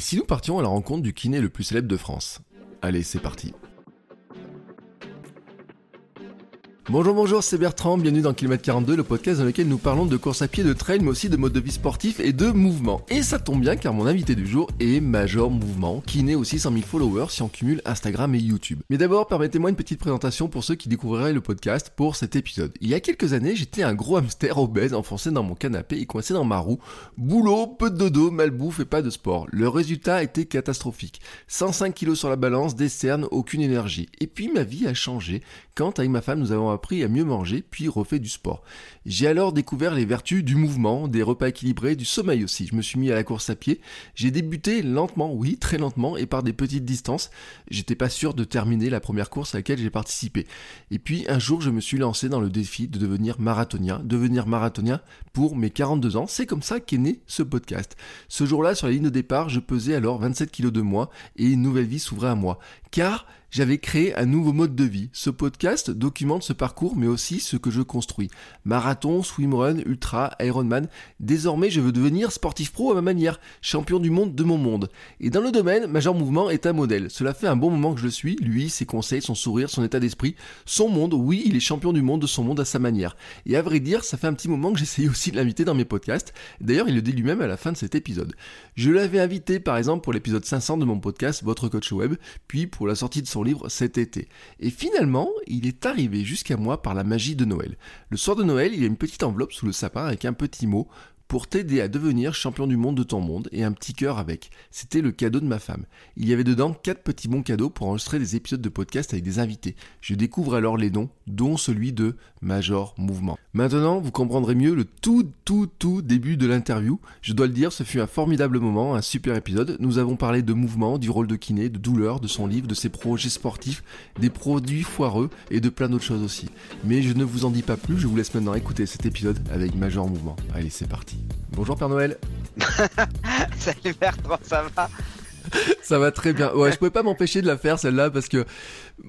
Et si nous partions à la rencontre du kiné le plus célèbre de France? Allez, c'est parti. Bonjour, bonjour, c'est Bertrand, bienvenue dans Kilomètre 42, le podcast dans lequel nous parlons de course à pied, de trail, mais aussi de mode de vie sportif et de mouvement. Et ça tombe bien car mon invité du jour est Major Mouvement, qui naît aussi 100 000 followers si on cumule Instagram et YouTube. Mais d'abord, permettez-moi une petite présentation pour ceux qui découvriraient le podcast pour cet épisode. Il y a quelques années, j'étais un gros hamster obèse enfoncé dans mon canapé et coincé dans ma roue. Boulot, peu de dodo, malbouffe et pas de sport. Le résultat était catastrophique. 105 kilos sur la balance, des cernes, aucune énergie. Et puis ma vie a changé quand avec ma femme nous avons appris à mieux manger, puis refait du sport. J'ai alors découvert les vertus du mouvement, des repas équilibrés, du sommeil aussi. Je me suis mis à la course à pied. J'ai débuté lentement, oui, très lentement, et par des petites distances. J'étais pas sûr de terminer la première course à laquelle j'ai participé. Et puis un jour, je me suis lancé dans le défi de devenir marathonien. Devenir marathonien pour mes 42 ans. C'est comme ça qu'est né ce podcast. Ce jour-là, sur la ligne de départ, je pesais alors 27 kilos de moins et une nouvelle vie s'ouvrait à moi. Car j'avais créé un nouveau mode de vie. Ce podcast documente ce parcours, mais aussi ce que je construis. Swimrun, ultra, Ironman. Désormais, je veux devenir sportif pro à ma manière, champion du monde de mon monde. Et dans le domaine, Major Mouvement est un modèle. Cela fait un bon moment que je le suis. Lui, ses conseils, son sourire, son état d'esprit, son monde. Oui, il est champion du monde de son monde à sa manière. Et à vrai dire, ça fait un petit moment que j'essayais aussi de l'inviter dans mes podcasts. D'ailleurs, il le dit lui-même à la fin de cet épisode. Je l'avais invité, par exemple, pour l'épisode 500 de mon podcast, Votre Coach Web, puis pour la sortie de son livre cet été. Et finalement, il est arrivé jusqu'à moi par la magie de Noël. Le soir de Noël, il y a une petite enveloppe sous le sapin avec un petit mot pour t'aider à devenir champion du monde de ton monde et un petit cœur avec. C'était le cadeau de ma femme. Il y avait dedans quatre petits bons cadeaux pour enregistrer des épisodes de podcast avec des invités. Je découvre alors les noms, dont celui de Major Mouvement. Maintenant, vous comprendrez mieux le tout, tout, tout début de l'interview. Je dois le dire, ce fut un formidable moment, un super épisode. Nous avons parlé de mouvement, du rôle de kiné, de douleur, de son livre, de ses projets sportifs, des produits foireux et de plein d'autres choses aussi. Mais je ne vous en dis pas plus, je vous laisse maintenant écouter cet épisode avec Major Mouvement. Allez, c'est parti. Bonjour Père Noël. Salut Bertrand, ça va? Ça va très bien. Ouais, je pouvais pas m'empêcher de la faire celle-là parce que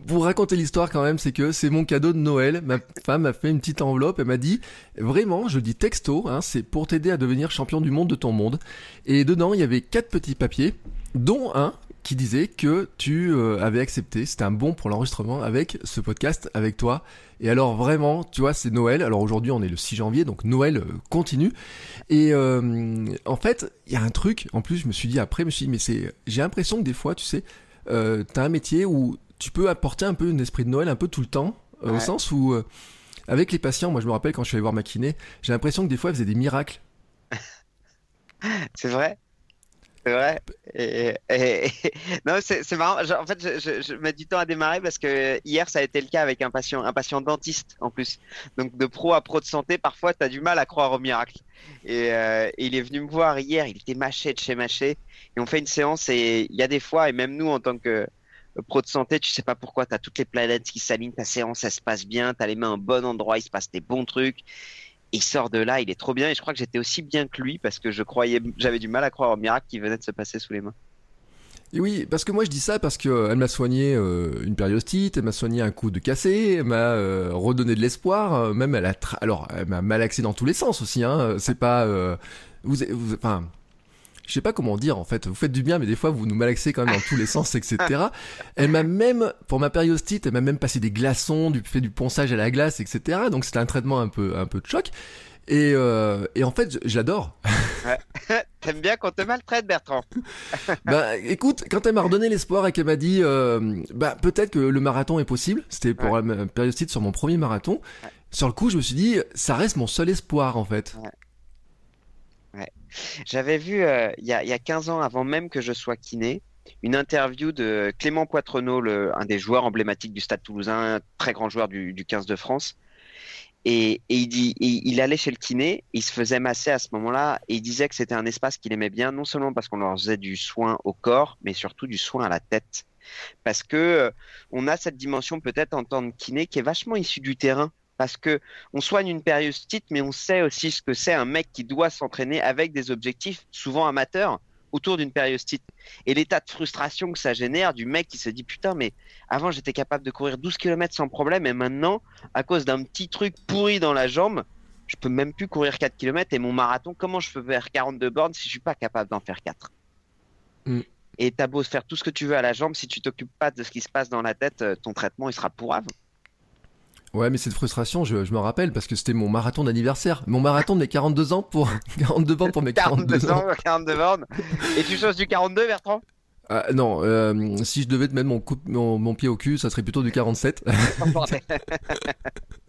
pour raconter l'histoire quand même, c'est que c'est mon cadeau de Noël. Ma femme m'a fait une petite enveloppe. Elle m'a dit vraiment, je dis texto, hein, c'est pour t'aider à devenir champion du monde de ton monde. Et dedans, il y avait quatre petits papiers, dont un qui disait que tu euh, avais accepté, c'était un bon pour l'enregistrement avec ce podcast avec toi. Et alors vraiment, tu vois, c'est Noël. Alors aujourd'hui, on est le 6 janvier, donc Noël euh, continue. Et euh, en fait, il y a un truc. En plus, je me suis dit après, je me suis dit, mais c'est, j'ai l'impression que des fois, tu sais, euh, t'as un métier où tu peux apporter un peu un esprit de Noël un peu tout le temps, au sens où avec les patients, moi je me rappelle quand je suis allé voir ma kiné, j'ai l'impression que des fois, elle faisait des miracles. C'est vrai Vrai et, et- et- Non, c'est marrant. En fait, je, mets du temps à démarrer parce que hier, ça a été le cas avec un patient, un patient dentiste en plus. Donc, de pro à pro de santé, parfois, tu as du mal à croire au miracle. Et, euh, et il est venu me voir hier, il était mâché de chez mâché. Et on fait une séance et il y a des fois, et même nous, en tant que pro de santé, tu sais pas pourquoi, tu as toutes les planètes qui s'alignent, ta séance, elle se passe bien, tu as les mains au bon endroit, il se passe des bons trucs. Il sort de là, il est trop bien. Et je crois que j'étais aussi bien que lui parce que je croyais, j'avais du mal à croire au miracle qui venait de se passer sous les mains. Et oui, parce que moi je dis ça parce que euh, elle m'a soigné euh, une périostite, elle m'a soigné un coup de cassé, elle m'a euh, redonné de l'espoir, euh, même elle a, alors elle m'a malaxé dans tous les sens aussi. Hein, c'est pas, vous, vous, enfin, je sais pas comment dire en fait. Vous faites du bien, mais des fois vous nous malaxez quand même dans tous les sens, etc. Elle m'a même, pour ma périostite, elle m'a même passé des glaçons, du fait du ponçage à la glace, etc. Donc c'était un traitement un peu, un peu de choc. Et, euh, et en fait, j'adore. T'aimes bien qu'on te maltraite, Bertrand bah écoute, quand elle m'a redonné l'espoir et qu'elle m'a dit, euh, bah peut-être que le marathon est possible, c'était pour Ouais. la périostite sur mon premier marathon. Ouais. Sur le coup, je me suis dit, ça reste mon seul espoir en fait. J'avais vu euh, il y a, y a 15 ans, avant même que je sois kiné, une interview de Clément Poitrenaud, un des joueurs emblématiques du Stade toulousain, très grand joueur du, du 15 de France. Et, il, dit, il allait chez le kiné, il se faisait masser à ce moment-là, et il disait que c'était un espace qu'il aimait bien, non seulement parce qu'on leur faisait du soin au corps, mais surtout du soin à la tête. Parce que euh, on a cette dimension peut-être en tant que kiné qui est vachement issue du terrain. Parce que on soigne une périostite, mais on sait aussi ce que c'est un mec qui doit s'entraîner avec des objectifs souvent amateurs autour d'une périostite. Et l'état de frustration que ça génère du mec qui se dit putain, mais avant j'étais capable de courir 12 km sans problème et maintenant, à cause d'un petit truc pourri dans la jambe, je peux même plus courir 4 km et mon marathon, comment je peux faire 42 bornes si je suis pas capable d'en faire 4 mm. Et t'as beau faire tout ce que tu veux à la jambe, si tu t'occupes pas de ce qui se passe dans la tête, euh, ton traitement il sera pourrave. Ouais, mais cette frustration, je, me rappelle parce que c'était mon marathon d'anniversaire. Mon marathon de mes 42 ans pour 42 bornes pour mes 42, ans. 42 bornes. Et tu choses du 42, Bertrand? Ah, non, euh, si je devais te mettre mon, mon, pied au cul, ça serait plutôt du 47.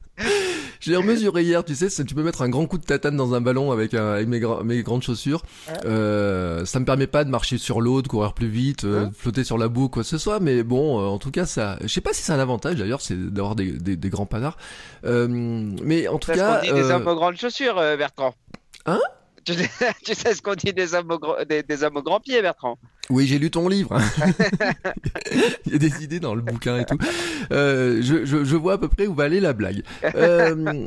J'ai remesuré hier, tu sais, tu peux mettre un grand coup de tatane dans un ballon avec, mes, grandes chaussures. Euh, ça me permet pas de marcher sur l'eau, de courir plus vite, euh, de flotter sur la boue, quoi que ce soit. Mais bon, euh, en tout cas, ça, je sais pas si c'est un avantage d'ailleurs, c'est d'avoir des, grands panards. mais en tout cas, des hommes aux grandes chaussures, Bertrand. Hein? tu sais, ce qu'on dit des hommes, des, hommes pieds, Bertrand oui, j'ai lu ton livre. Il y a des idées dans le bouquin et tout. Euh, je, vois à peu près où va aller la blague. Euh,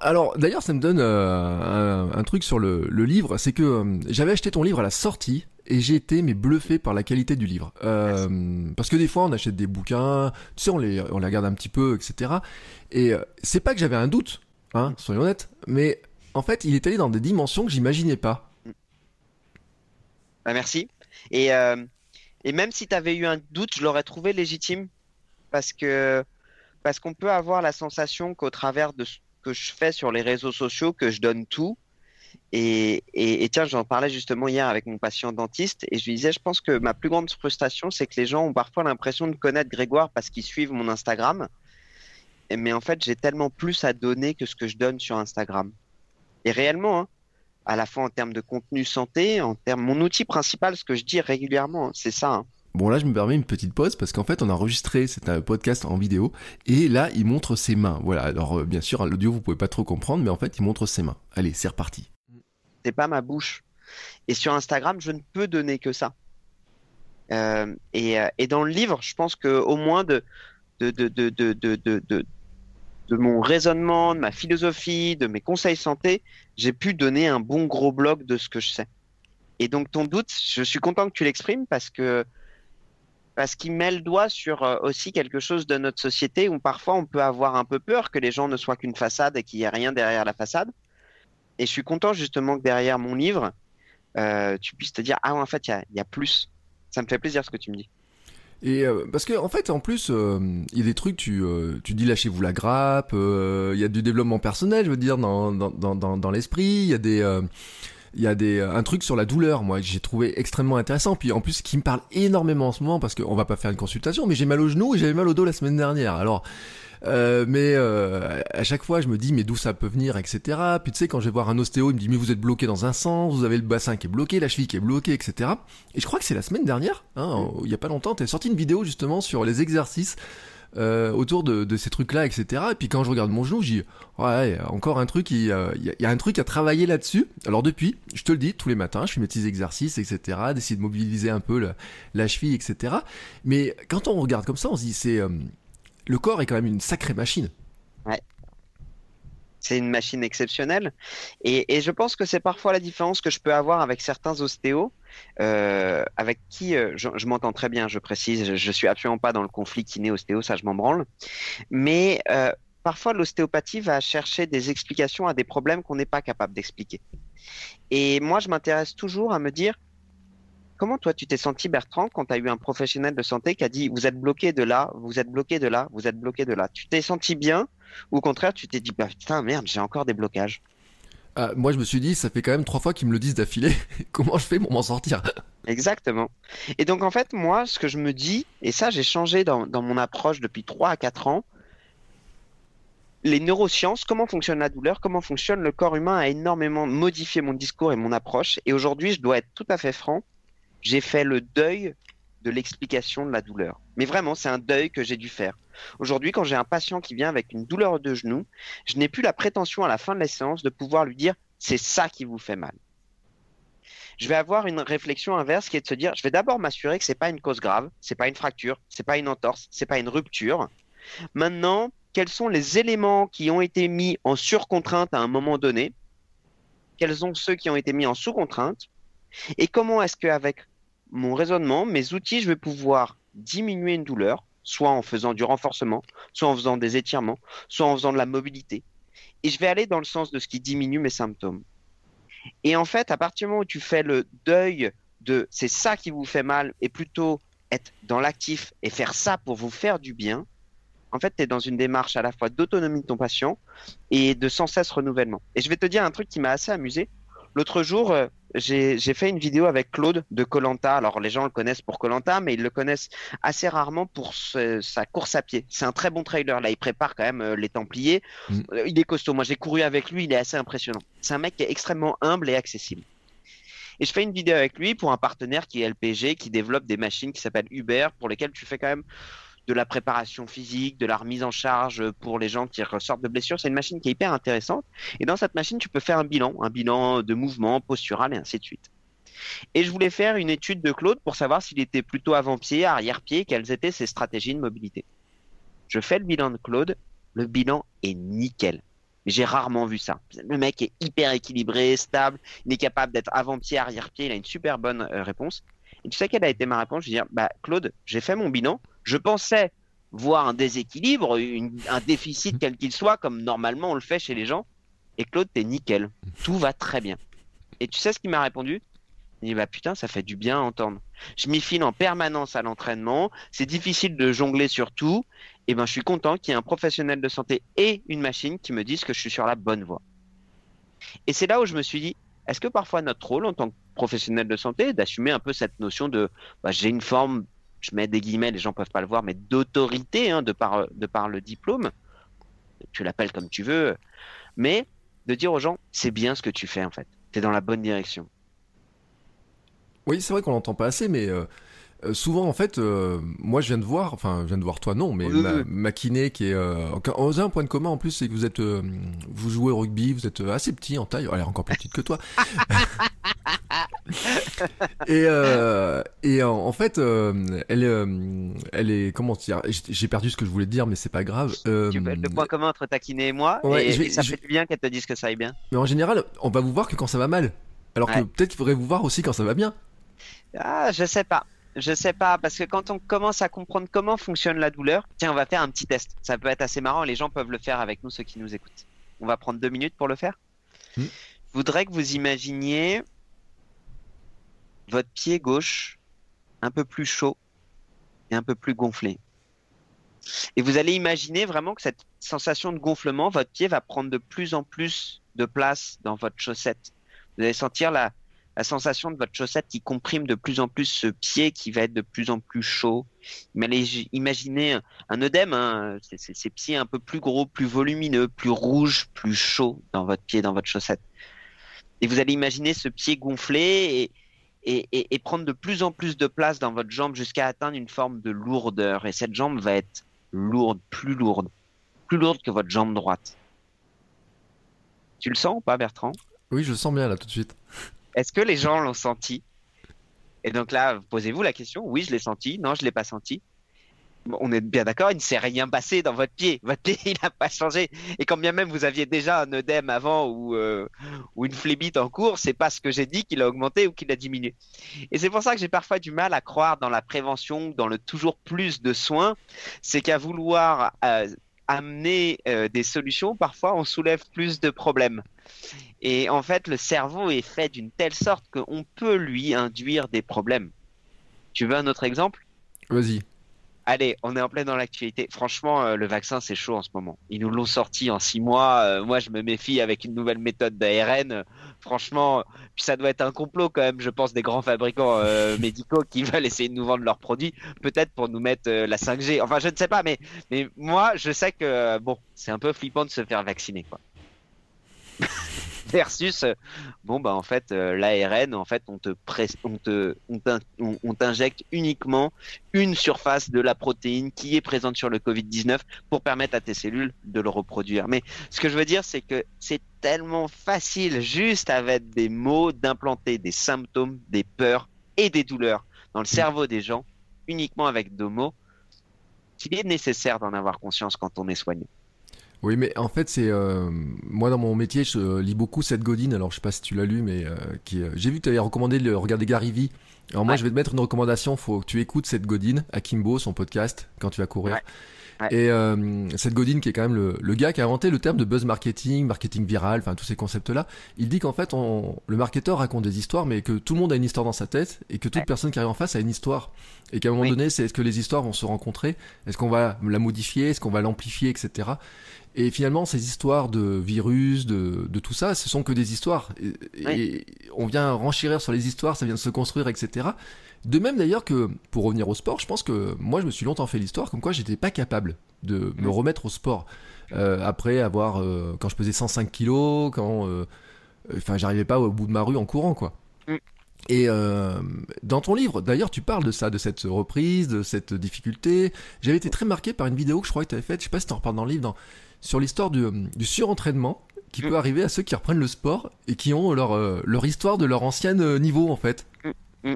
alors, d'ailleurs, ça me donne euh, un, truc sur le, livre, c'est que j'avais acheté ton livre à la sortie et j'ai été mais bluffé par la qualité du livre. parce que des fois, on achète des bouquins, tu sais, on les, on les regarde un petit peu, etc. Et c'est pas que j'avais un doute, hein, soyons honnêtes, mais en fait, il est allé dans des dimensions que j'imaginais pas. Bah, merci. Et, euh, et même si tu avais eu un doute, je l'aurais trouvé légitime parce que parce qu'on peut avoir la sensation qu'au travers de ce que je fais sur les réseaux sociaux, que je donne tout. Et, et, tiens, j'en parlais justement hier avec mon patient dentiste et je lui disais, je pense que ma plus grande frustration, c'est que les gens ont parfois l'impression de connaître Grégoire parce qu'ils suivent mon Instagram. Mais en fait, j'ai tellement plus à donner que ce que je donne sur Instagram. Et réellement, hein, à la fois en termes de contenu santé, en termes mon outil principal, ce que je dis régulièrement, c'est ça. Hein. Bon là je me permets une petite pause parce qu'en fait on a enregistré c'est un podcast en vidéo et là il montre ses mains. Voilà alors euh, bien sûr l'audio vous pouvez pas trop comprendre mais en fait il montre ses mains. Allez c'est reparti. C'est pas ma bouche. Et sur Instagram je ne peux donner que ça. Euh, et, euh, et, dans le livre je pense que au moins de de, de, de, de mon raisonnement, de ma philosophie, de mes conseils santé, j'ai pu donner un bon gros bloc de ce que je sais. Et donc ton doute, je suis content que tu l'exprimes parce que parce qu'il met le doigt sur euh, aussi quelque chose de notre société où parfois on peut avoir un peu peur que les gens ne soient qu'une façade et qu'il n'y ait rien derrière la façade. Et je suis content justement que derrière mon livre, euh, tu puisses te dire ah en fait il y a plus. Ça me fait plaisir ce que tu me dis. Et euh, parce que en fait, en plus, euh, il y a des trucs, tu, euh, tu dis lâchez-vous la grappe, il y a du développement personnel, je veux dire, dans, dans, dans, dans l'esprit, il y a des... il y a des un truc sur la douleur moi j'ai trouvé extrêmement intéressant. Puis en plus qui me parle énormément en ce moment parce qu'on va pas faire une consultation mais j'ai mal au genou et j'avais mal au dos la semaine dernière. Alors euh, mais euh, à chaque fois, je me dis, mais d'où ça peut venir, etc. Puis tu sais, quand je vais voir un ostéo, il me dit, mais vous êtes bloqué dans un sens, vous avez le bassin qui est bloqué, la cheville qui est bloquée, etc. Et je crois que c'est la semaine dernière, hein, il y a pas longtemps, t'as sorti une vidéo justement sur les exercices. Euh, autour de, de ces trucs-là, etc. Et puis quand je regarde mon genou, j'ai ouais, encore un truc, il, euh, il y, a un truc à travailler là-dessus. Alors depuis, je te le dis, tous les matins, je fais mes petits exercices, etc. D'essayer de mobiliser un peu la, la cheville, etc. Mais quand on regarde comme ça, on se dit c'est le corps est quand même une sacrée machine. Ouais. C'est une machine exceptionnelle. Et, je pense que c'est parfois la différence que je peux avoir avec certains ostéos, euh, avec qui euh, je, m'entends très bien, je précise, je, ne suis absolument pas dans le conflit kiné-ostéo, ça je m'en branle. Mais euh, parfois l'ostéopathie va chercher des explications à des problèmes qu'on n'est pas capable d'expliquer. Et moi, je m'intéresse toujours à me dire, Comment toi tu t'es senti Bertrand quand tu as eu un professionnel de santé qui a dit vous êtes bloqué de là, vous êtes bloqué de là, vous êtes bloqué de là Tu t'es senti bien ou au contraire tu t'es dit bah, putain merde j'ai encore des blocages? Ah, moi, je me suis dit, ça fait quand même trois fois qu'ils me le disent d'affilée. Comment je fais pour m'en sortir? Exactement. Et donc, en fait, moi, ce que je me dis, et ça, j'ai changé dans, dans, mon approche depuis trois à quatre ans, les neurosciences, comment fonctionne la douleur, comment fonctionne le corps humain a énormément modifié mon discours et mon approche. Et aujourd'hui, je dois être tout à fait franc, j'ai fait le deuil de l'explication de la douleur. Mais vraiment, c'est un deuil que j'ai dû faire. Aujourd'hui, quand j'ai un patient qui vient avec une douleur de genou, je n'ai plus la prétention à la fin de la séance de pouvoir lui dire c'est ça qui vous fait mal. Je vais avoir une réflexion inverse qui est de se dire je vais d'abord m'assurer que c'est pas une cause grave, c'est pas une fracture, c'est pas une entorse, c'est pas une rupture. Maintenant, quels sont les éléments qui ont été mis en surcontrainte à un moment donné? Quels sont ceux qui ont été mis en sous-contrainte? Et comment est-ce qu'avec mon raisonnement, mes outils, je vais pouvoir diminuer une douleur, soit en faisant du renforcement, soit en faisant des étirements, soit en faisant de la mobilité. Et je vais aller dans le sens de ce qui diminue mes symptômes. Et en fait, à partir du moment où tu fais le deuil de c'est ça qui vous fait mal et plutôt être dans l'actif et faire ça pour vous faire du bien, en fait, tu es dans une démarche à la fois d'autonomie de ton patient et de sans cesse renouvellement. Et je vais te dire un truc qui m'a assez amusé. L'autre jour, euh, j'ai fait une vidéo avec Claude de Colanta. Alors les gens le connaissent pour Colanta, mais ils le connaissent assez rarement pour sa course à pied. C'est un très bon trailer. Là, il prépare quand même euh, les Templiers. Mm. Euh, il est costaud. Moi, j'ai couru avec lui. Il est assez impressionnant. C'est un mec qui est extrêmement humble et accessible. Et je fais une vidéo avec lui pour un partenaire qui est LPG, qui développe des machines qui s'appellent Uber, pour lesquelles tu fais quand même de la préparation physique, de la remise en charge pour les gens qui ressortent de blessures. C'est une machine qui est hyper intéressante. Et dans cette machine, tu peux faire un bilan, un bilan de mouvement, postural et ainsi de suite. Et je voulais faire une étude de Claude pour savoir s'il était plutôt avant-pied, arrière-pied, quelles étaient ses stratégies de mobilité. Je fais le bilan de Claude, le bilan est nickel. J'ai rarement vu ça. Le mec est hyper équilibré, stable, il est capable d'être avant-pied, arrière-pied, il a une super bonne euh, réponse. Et tu sais quelle a été ma réponse? Je dis, bah Claude, j'ai fait mon bilan, je pensais voir un déséquilibre, un déficit quel qu'il soit, comme normalement on le fait chez les gens. Et Claude, t'es nickel. Tout va très bien. Et tu sais ce qu'il m'a répondu? Il dit bah putain, ça fait du bien à entendre. Je m'y file en permanence à l'entraînement. C'est difficile de jongler sur tout. Et ben, je suis content qu'il y ait un professionnel de santé et une machine qui me disent que je suis sur la bonne voie. Et c'est là où je me suis dit, est-ce que parfois notre rôle en tant que professionnel de santé, d'assumer un peu cette notion de bah, j'ai une forme je mets des guillemets, les gens peuvent pas le voir, mais d'autorité hein, de, par, de par le diplôme, tu l'appelles comme tu veux, mais de dire aux gens, c'est bien ce que tu fais en fait, tu es dans la bonne direction. Oui, c'est vrai qu'on l'entend pas assez, mais euh, euh, souvent, en fait, euh, moi, je viens de voir, enfin, je viens de voir toi, non, mais ma, kiné qui est. Euh, on a un point de commun en plus, c'est que vous êtes, vous jouez au rugby, vous êtes assez petit en taille, elle est encore plus petite que toi. et et en, fait, elle est, elle est, comment dire, j'ai perdu ce que je voulais dire, mais c'est pas grave. le point commun entre ta kiné et moi, et, ça fait du bien qu'elle te dise que ça aille bien. Mais en général, on va vous voir que quand ça va mal, alors que peut-être qu'il faudrait vous voir aussi quand ça va bien. Ah, je sais pas. Je sais pas, parce que quand on commence à comprendre comment fonctionne la douleur, tiens, on va faire un petit test. Ça peut être assez marrant, les gens peuvent le faire avec nous, ceux qui nous écoutent. On va prendre deux minutes pour le faire. Hmm. Je voudrais que vous imaginiez votre pied gauche un peu plus chaud et un peu plus gonflé. Et vous allez imaginer vraiment que cette sensation de gonflement, votre pied va prendre de plus en plus de place dans votre chaussette. Vous allez sentir la, sensation de votre chaussette qui comprime de plus en plus ce pied qui va être de plus en plus chaud. Imaginez un œdème, hein, ces pieds un peu plus gros, plus volumineux, plus rouges, plus chauds dans votre pied, dans votre chaussette. Et vous allez imaginer ce pied gonflé et, et, et prendre de plus en plus de place dans votre jambe jusqu'à atteindre une forme de lourdeur. Et cette jambe va être lourde, plus lourde, plus lourde que votre jambe droite. Tu le sens ou pas, Bertrand? Oui, je le sens bien là tout de suite. Est-ce que les gens l'ont senti? Et donc là, posez-vous la question. Oui, je l'ai senti. Non, je l'ai pas senti. On est bien d'accord, il ne s'est rien passé dans votre pied. Votre pied, il n'a pas changé. Et quand bien même vous aviez déjà un œdème avant ou, euh, une phlébite en cours, c'est pas ce que j'ai dit qu'il a augmenté ou qu'il a diminué. Et c'est pour ça que j'ai parfois du mal à croire dans la prévention, dans le toujours plus de soins. C'est qu'à vouloir euh, amener euh, des solutions, parfois on soulève plus de problèmes. Et en fait, le cerveau est fait d'une telle sorte qu'on peut lui induire des problèmes. Tu veux un autre exemple? Vas-y. Allez, on est en plein dans l'actualité. Franchement, euh, le vaccin, c'est chaud en ce moment. Ils nous l'ont sorti en six mois. Euh, moi, je me méfie avec une nouvelle méthode d'ARN. franchement, puis ça doit être un complot quand même, je pense, des grands fabricants euh, médicaux qui veulent essayer de nous vendre leurs produits, peut-être pour nous mettre la 5G. Enfin, je ne sais pas, mais, mais moi, je sais que, bon, c'est un peu flippant de se faire vacciner, quoi. versus bon bah en fait l'ARN en fait on te on te on t'injecte uniquement une surface de la protéine qui est présente sur le Covid-19 pour permettre à tes cellules de le reproduire. Mais ce que je veux dire c'est que c'est tellement facile juste avec des mots d'implanter des symptômes, des peurs et des douleurs dans le cerveau des gens uniquement avec deux mots qu'il est nécessaire d'en avoir conscience quand on est soigné. Oui, mais en fait, c'est euh, moi dans mon métier, je lis beaucoup cette Godine. Alors, je sais pas si tu l'as lu, mais euh, qui, euh, j'ai vu que tu avais recommandé de regarder Gary Vee. Alors moi, je vais te mettre une recommandation. Faut que tu écoutes cette Godine, Akimbo, son podcast, quand tu vas courir. Et euh, cette Godin, qui est quand même le, le, gars qui a inventé le terme de buzz marketing, marketing viral, enfin tous ces concepts-là, il dit qu'en fait, on, le marketeur raconte des histoires, mais que tout le monde a une histoire dans sa tête et que toute personne qui arrive en face a une histoire. Et qu'à un moment donné, c'est est-ce que les histoires vont se rencontrer? Est-ce qu'on va la modifier? Est-ce qu'on va l'amplifier, etc. Et finalement, ces histoires de virus, de, de tout ça, ce sont que des histoires. Et, on vient renchérir sur les histoires, ça vient de se construire, etc. De même d'ailleurs que, pour revenir au sport, je pense que moi je me suis longtemps fait l'histoire comme quoi j'étais pas capable de me remettre au sport. Euh, après avoir, euh, quand je pesais 105 kilos, quand, euh, enfin j'arrivais pas au bout de ma rue en courant quoi. Mm. Et dans ton livre, d'ailleurs, tu parles de ça, de cette reprise, de cette difficulté. J'avais été très marqué par une vidéo que je crois que tu avais faite, je sais pas si tu en reparles dans le livre, sur l'histoire du, du surentraînement qui mm. peut arriver à ceux qui reprennent le sport et qui ont leur, leur histoire de leur ancien niveau en fait. Mm.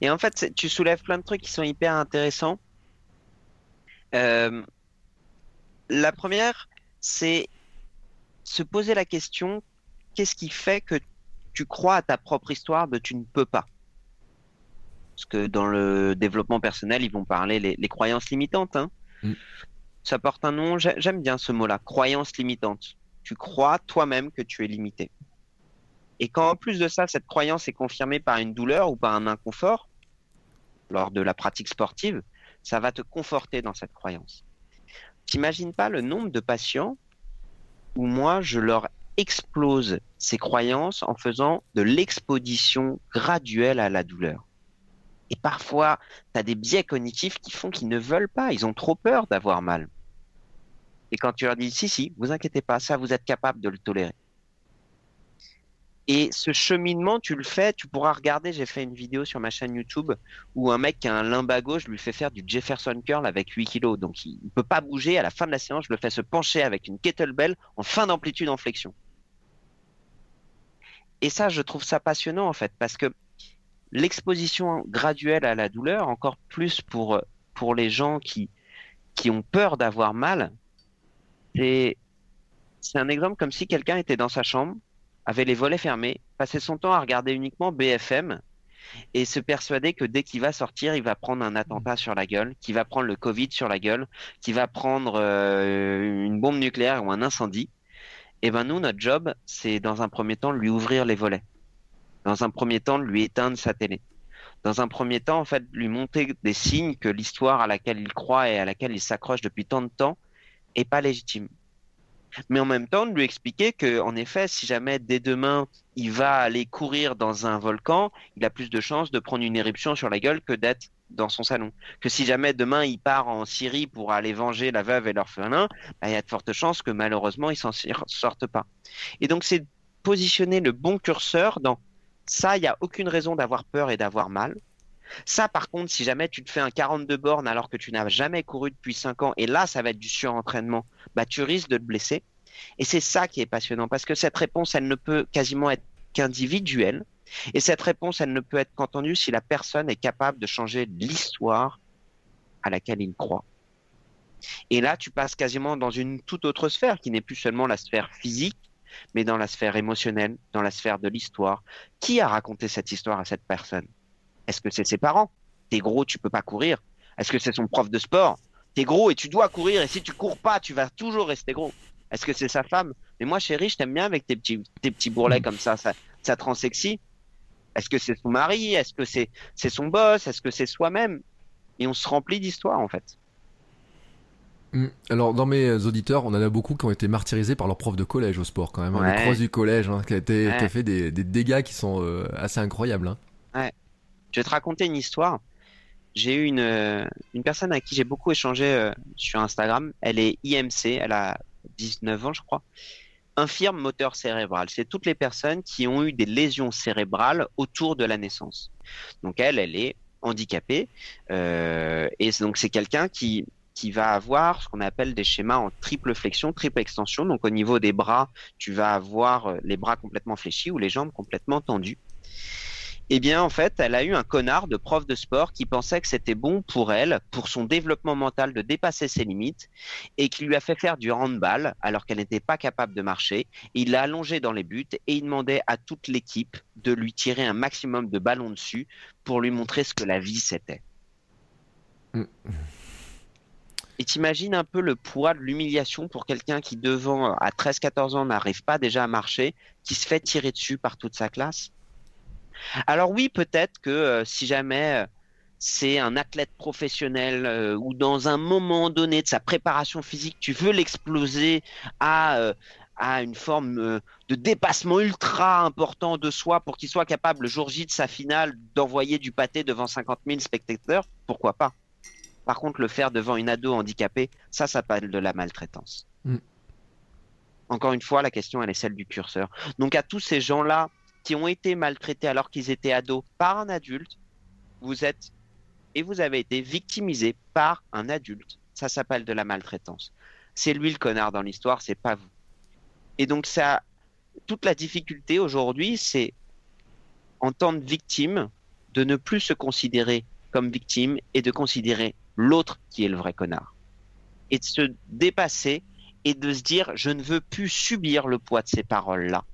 Et en fait, tu soulèves plein de trucs qui sont hyper intéressants. Euh, la première, c'est se poser la question qu'est-ce qui fait que tu crois à ta propre histoire de tu ne peux pas? Parce que dans le développement personnel, ils vont parler les, croyances limitantes. Hein. Mm. Ça porte un nom, j'aime bien ce mot-là, croyance limitante. Tu crois toi-même que tu es limité. Et quand en plus de ça, cette croyance est confirmée par une douleur ou par un inconfort lors de la pratique sportive, ça va te conforter dans cette croyance. T'imagines pas le nombre de patients où moi je leur explose ces croyances en faisant de l'exposition graduelle à la douleur. Et parfois, tu as des biais cognitifs qui font qu'ils ne veulent pas, ils ont trop peur d'avoir mal. Et quand tu leur dis, si, si, vous inquiétez pas, ça, vous êtes capable de le tolérer. Et ce cheminement, tu le fais, tu pourras regarder, j'ai fait une vidéo sur ma chaîne YouTube où un mec qui a un limbago, je lui fais faire du Jefferson Curl avec 8 kilos. Donc il ne peut pas bouger. À la fin de la séance, je le fais se pencher avec une kettlebell en fin d'amplitude en flexion. Et ça, je trouve ça passionnant en fait, parce que l'exposition graduelle à la douleur, encore plus pour, pour les gens qui, qui ont peur d'avoir mal, c'est un exemple comme si quelqu'un était dans sa chambre, avait les volets fermés, passait son temps à regarder uniquement BFM et se persuader que dès qu'il va sortir, il va prendre un attentat sur la gueule, qu'il va prendre le Covid sur la gueule, qu'il va prendre euh, une bombe nucléaire ou un incendie. Et eh ben nous, notre job, c'est dans un premier temps lui ouvrir les volets. Dans un premier temps, lui éteindre sa télé. Dans un premier temps, en fait, lui montrer des signes que l'histoire à laquelle il croit et à laquelle il s'accroche depuis tant de temps est pas légitime mais en même temps de lui expliquer que, en effet, si jamais dès demain il va aller courir dans un volcan, il a plus de chances de prendre une éruption sur la gueule que d'être dans son salon. Que si jamais demain il part en Syrie pour aller venger la veuve et l'orphelin, bah, il y a de fortes chances que malheureusement il s'en sorte pas. Et donc c'est positionner le bon curseur dans ça, il n'y a aucune raison d'avoir peur et d'avoir mal. Ça, par contre, si jamais tu te fais un 42 bornes alors que tu n'as jamais couru depuis 5 ans, et là, ça va être du surentraînement, bah, tu risques de te blesser. Et c'est ça qui est passionnant, parce que cette réponse, elle ne peut quasiment être qu'individuelle. Et cette réponse, elle ne peut être qu'entendue si la personne est capable de changer l'histoire à laquelle il croit. Et là, tu passes quasiment dans une toute autre sphère, qui n'est plus seulement la sphère physique, mais dans la sphère émotionnelle, dans la sphère de l'histoire. Qui a raconté cette histoire à cette personne? Est-ce que c'est ses parents? T'es gros, tu peux pas courir. Est-ce que c'est son prof de sport? T'es gros et tu dois courir et si tu cours pas, tu vas toujours rester gros. Est-ce que c'est sa femme? Mais moi, chérie, je t'aime bien avec tes petits, tes petits bourrelets comme ça, ça, ça te rend sexy? Est-ce que c'est son mari? Est-ce que c'est c'est son boss? Est-ce que c'est soi-même? Et on se remplit d'histoires en fait. Hmm. Alors, dans mes auditeurs, on en a beaucoup qui ont été martyrisés par leur prof de collège au sport, quand même. Hein. Les croix du collège, hein, qui a, été, fait des, dégâts qui sont euh, assez incroyables. Hein. Ouais. Je vais te raconter une histoire. J'ai eu une, euh, une personne à qui j'ai beaucoup échangé euh, sur Instagram. Elle est IMC, elle a 19 ans, je crois. infirme moteur cérébral, c'est toutes les personnes qui ont eu des lésions cérébrales autour de la naissance. Donc elle, elle est handicapée euh, et donc c'est quelqu'un qui qui va avoir ce qu'on appelle des schémas en triple flexion, triple extension. Donc au niveau des bras, tu vas avoir les bras complètement fléchis ou les jambes complètement tendues. Eh bien, en fait, elle a eu un connard de prof de sport qui pensait que c'était bon pour elle, pour son développement mental, de dépasser ses limites, et qui lui a fait faire du handball alors qu'elle n'était pas capable de marcher. Il l'a allongée dans les buts et il demandait à toute l'équipe de lui tirer un maximum de ballons dessus pour lui montrer ce que la vie c'était. Mm. Et t'imagines un peu le poids de l'humiliation pour quelqu'un qui, devant, à 13-14 ans, n'arrive pas déjà à marcher, qui se fait tirer dessus par toute sa classe? Alors oui, peut-être que euh, si jamais euh, c'est un athlète professionnel euh, ou dans un moment donné de sa préparation physique, tu veux l'exploser à, à une forme de dépassement ultra important de soi pour qu'il soit capable le jour J de sa finale d'envoyer du pâté devant 50 000 spectateurs, pourquoi pas? Par contre, le faire devant une ado handicapée, ça, ça s'appelle de la maltraitance. Mm. Encore une fois, la question, elle est celle du curseur. Donc, à tous ces gens-là qui ont été maltraités alors qu'ils étaient ados par un adulte, vous êtes et vous avez été victimisés par un adulte. Ça s'appelle de la maltraitance. C'est lui le connard dans l'histoire, c'est pas vous. Et donc, ça, toute la difficulté aujourd'hui, c'est en tant que victime de ne plus se considérer comme victime et de considérer l'autre qui est le vrai connard. Et de se dépasser et de se dire je ne veux plus subir le poids de ces paroles-là,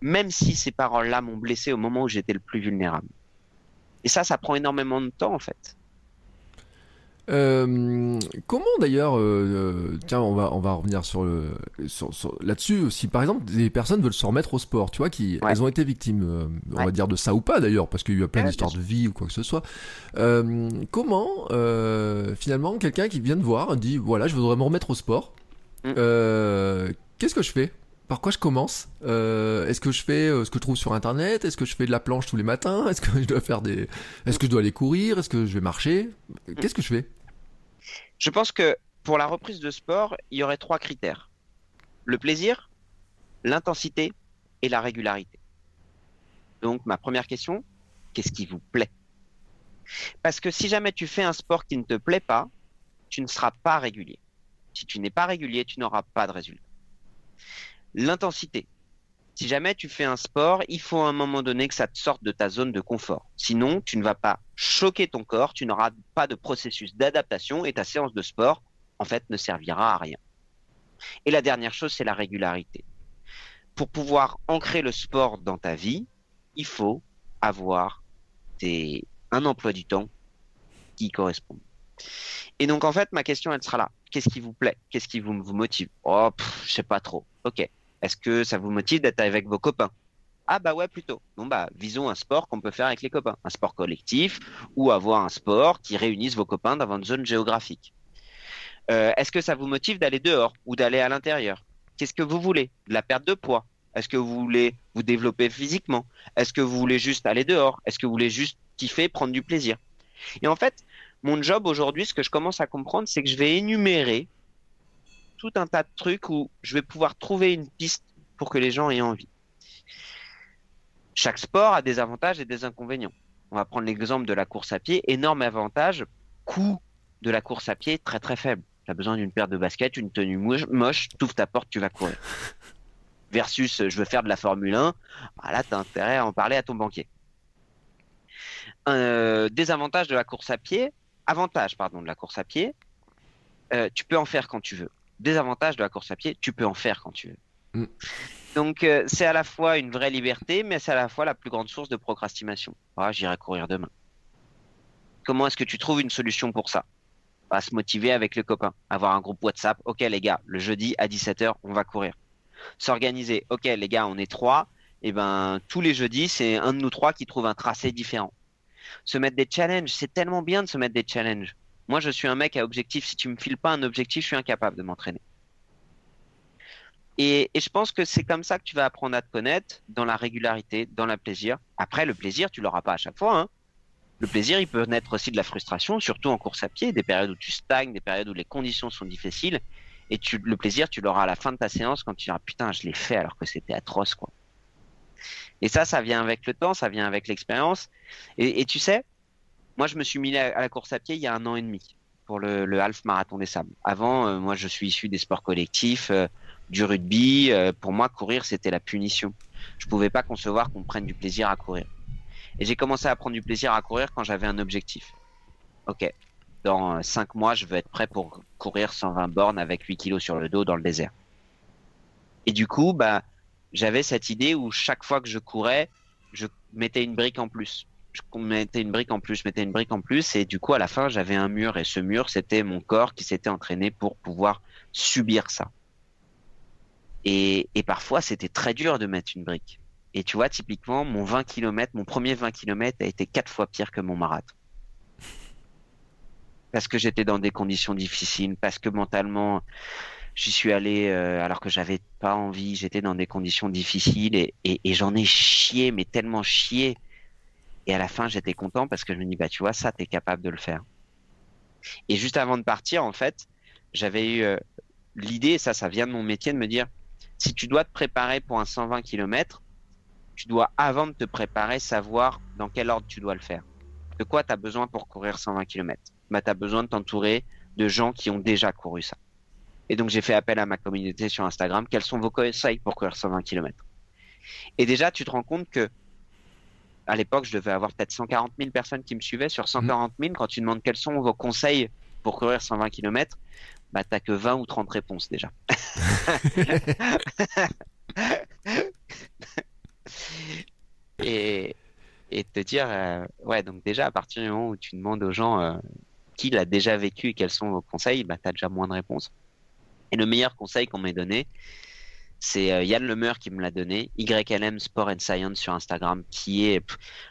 même si ces paroles-là m'ont blessé au moment où j'étais le plus vulnérable. Et ça, ça prend énormément de temps en fait. Euh, comment d'ailleurs, euh, euh, tiens, on va on va revenir sur le sur, là-dessus. Si par exemple des personnes veulent se remettre au sport, tu vois, qui elles ont été victimes, on va dire de ça ou pas d'ailleurs, parce qu'il y a plein d'histoires de vie ou quoi que ce soit. comment finalement quelqu'un qui vient de voir dit voilà, je voudrais me remettre au sport. Mm. Qu'est-ce que je fais? Par quoi je commence? Est-ce que je fais ce que je trouve sur internet? Est-ce que je fais de la planche tous les matins? Est-ce que je dois faire des Est-ce que je dois aller courir? Est-ce que je vais marcher? Qu'est-ce que je fais? Je pense que pour la reprise de sport, il y aurait trois critères. Le plaisir, l'intensité et la régularité. Donc ma première question, qu'est-ce qui vous plaît? Parce que si jamais tu fais un sport qui ne te plaît pas, tu ne seras pas régulier. Si tu n'es pas régulier, tu n'auras pas de résultat. L'intensité. Si jamais tu fais un sport, il faut à un moment donné que ça te sorte de ta zone de confort. Sinon, tu ne vas pas choquer ton corps, tu n'auras pas de processus d'adaptation et ta séance de sport, en fait, ne servira à rien. Et la dernière chose, c'est la régularité. Pour pouvoir ancrer le sport dans ta vie, il faut avoir un emploi du temps qui correspond. Et donc, en fait, ma question, elle sera là. Qu'est-ce qui vous plaît? Qu'est-ce qui vous, motive? Oh, je sais pas trop. Ok. Est-ce que ça vous motive d'être avec vos copains? Ah bah ouais, plutôt. Bon bah, visons un sport qu'on peut faire avec les copains, un sport collectif ou avoir un sport qui réunisse vos copains dans votre zone géographique. Euh, est-ce que ça vous motive d'aller dehors ou d'aller à l'intérieur? Qu'est-ce que vous voulez? De la perte de poids? Est-ce que vous voulez vous développer physiquement? Est-ce que vous voulez juste aller dehors? Est-ce que vous voulez juste kiffer, prendre du plaisir? Et en fait, mon job aujourd'hui, ce que je commence à comprendre, c'est que je vais énumérer tout un tas de trucs où je vais pouvoir trouver une piste pour que les gens aient envie. Chaque sport a des avantages et des inconvénients. On va prendre l'exemple de la course à pied. Énorme avantage, coût de la course à pied très très faible. Tu as besoin d'une paire de baskets, une tenue moche, tu ouvres ta porte, tu vas courir. Versus, je veux faire de la Formule 1, bah là, tu as intérêt à en parler à ton banquier. Euh, désavantage de la course à pied, avantage, pardon, de la course à pied, euh, tu peux en faire quand tu veux désavantage de la course à pied, tu peux en faire quand tu veux. Mm. Donc euh, c'est à la fois une vraie liberté, mais c'est à la fois la plus grande source de procrastination. Ah, j'irai courir demain. Comment est-ce que tu trouves une solution pour ça? Pas se motiver avec les copains, avoir un groupe WhatsApp. Ok les gars, le jeudi à 17h, on va courir. S'organiser. Ok les gars, on est trois. Et eh ben tous les jeudis, c'est un de nous trois qui trouve un tracé différent. Se mettre des challenges, c'est tellement bien de se mettre des challenges. Moi, je suis un mec à objectif. Si tu me files pas un objectif, je suis incapable de m'entraîner. Et, je pense que c'est comme ça que tu vas apprendre à te connaître, dans la régularité, dans le plaisir. Après, le plaisir, tu l'auras pas à chaque fois. Hein. Le plaisir, il peut naître aussi de la frustration, surtout en course à pied, des périodes où tu stagnes, des périodes où les conditions sont difficiles. Et le plaisir, tu l'auras à la fin de ta séance quand tu diras putain, je l'ai fait alors que c'était atroce, quoi. Et ça, ça vient avec le temps, ça vient avec l'expérience. Et, tu sais, moi, je me suis mis à, la course à pied il y a un an et demi pour le, half marathon des sables. Avant, euh, moi, je suis issu des sports collectifs, euh, du rugby. Euh, pour moi, courir, c'était la punition. Je pouvais pas concevoir qu'on prenne du plaisir à courir. Et j'ai commencé à prendre du plaisir à courir quand j'avais un objectif. Ok, dans 5 mois, je veux être prêt pour courir 120 bornes avec 8 kilos sur le dos dans le désert. Et du coup, bah, j'avais cette idée où chaque fois que je courais, je mettais une brique en plus. Je mettais une brique en plus, je mettais une brique en plus, et du coup, à la fin, j'avais un mur, et ce mur, c'était mon corps qui s'était entraîné pour pouvoir subir ça. Et, et parfois, c'était très dur de mettre une brique. Et tu vois, typiquement, mon 20 km, mon premier 20 km a été quatre fois pire que mon marathon. Parce que j'étais dans des conditions difficiles, parce que mentalement, J'y suis allé euh, alors que j'avais pas envie. J'étais dans des conditions difficiles et, et, j'en ai chié, mais tellement chié. Et à la fin, j'étais content parce que je me dis, bah, tu vois, ça, tu es capable de le faire. Et juste avant de partir, en fait, j'avais eu euh, l'idée, ça, ça vient de mon métier, de me dire, si tu dois te préparer pour un 120 km, tu dois, avant de te préparer, savoir dans quel ordre tu dois le faire. De quoi tu as besoin pour courir 120 km bah, Tu as besoin de t'entourer de gens qui ont déjà couru ça. Et donc, j'ai fait appel à ma communauté sur Instagram. Quels sont vos conseils pour courir 120 km Et déjà, tu te rends compte que à l'époque, je devais avoir peut-être 140 000 personnes qui me suivaient. Sur 140 000, quand tu demandes quels sont vos conseils pour courir 120 km, bah, t'as que 20 ou 30 réponses déjà. et, et te dire, euh, ouais, donc déjà, à partir du moment où tu demandes aux gens euh, qui l'a déjà vécu et quels sont vos conseils, bah, tu as déjà moins de réponses. Et le meilleur conseil qu'on m'ait donné, c'est euh, Yann Lemeur qui me l'a donné, YLM Sport and Science sur Instagram, qui est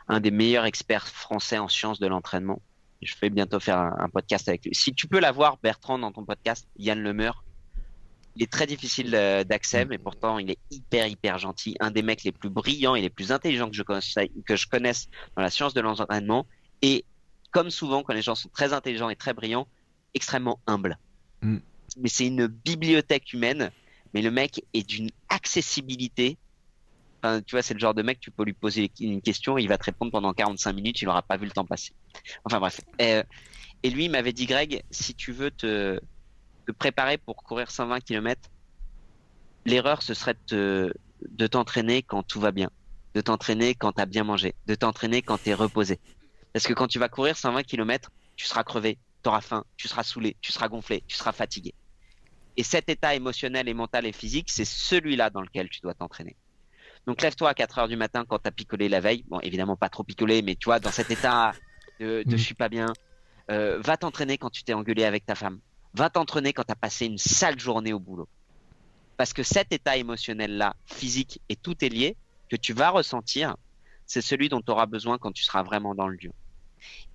un des meilleurs experts français en sciences de l'entraînement. Je vais bientôt faire un, podcast avec lui. Si tu peux l'avoir, Bertrand, dans ton podcast, Yann Lemeur, il est très difficile euh, d'accès, mais pourtant il est hyper hyper gentil. Un des mecs les plus brillants et les plus intelligents que je connaisse, que je connaisse dans la science de l'entraînement. Et comme souvent, quand les gens sont très intelligents et très brillants, extrêmement humbles. Mm mais c'est une bibliothèque humaine. Mais le mec est d'une accessibilité. Tu vois, c'est le genre de mec, tu peux lui poser une question, il va te répondre pendant 45 minutes, il n'aura pas vu le temps passer. Enfin bref. Et, et lui, il m'avait dit, Greg, si tu veux te, préparer pour courir 120 km, l'erreur, ce serait de, de t'entraîner quand tout va bien, de t'entraîner quand tu as bien mangé, de t'entraîner quand tu es reposé. Parce que quand tu vas courir 120 km, tu seras crevé, tu auras faim, tu seras saoulé, tu seras gonflé, tu seras fatigué. Et cet état émotionnel et mental et physique, c'est celui-là dans lequel tu dois t'entraîner. Donc lève-toi à 4 heures du matin quand tu as picolé la veille. Bon, évidemment pas trop picolé, mais tu vois, dans cet état de, de mm. je suis pas bien. Euh, va t'entraîner quand tu t'es engueulé avec ta femme. Va t'entraîner quand tu as passé une sale journée au boulot. Parce que cet état émotionnel-là, physique, et tout est lié, que tu vas ressentir, c'est celui dont tu auras besoin quand tu seras vraiment dans le dur.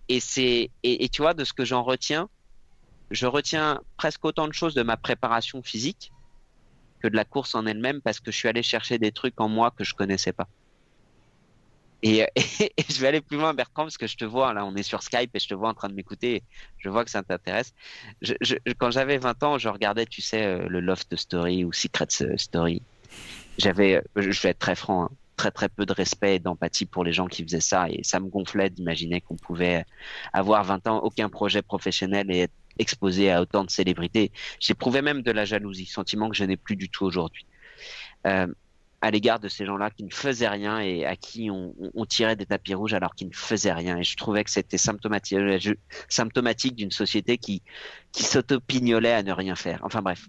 Et c'est, et tu vois, de ce que j'en retiens, je retiens presque autant de choses de ma préparation physique que de la course en elle-même parce que je suis allé chercher des trucs en moi que je connaissais pas. Et, je vais aller plus loin, Bertrand, parce que je te vois, là, on est sur Skype et je te vois en train de m'écouter. Je vois que ça t'intéresse. quand j'avais 20 ans, je regardais, tu sais, euh, le Loft Story ou Secret Story. J'avais, euh, je vais être très franc, hein, très très peu de respect et d'empathie pour les gens qui faisaient ça et ça me gonflait d'imaginer qu'on pouvait avoir 20 ans, aucun projet professionnel et être exposé à autant de célébrités. J'éprouvais même de la jalousie, sentiment que je n'ai plus du tout aujourd'hui. Euh, à l'égard de ces gens-là qui ne faisaient rien et à qui on, tirait des tapis rouges alors qu'ils ne faisaient rien. Et je trouvais que c'était symptomatique, d'une société qui, qui s'autopignolait à ne rien faire. Enfin bref.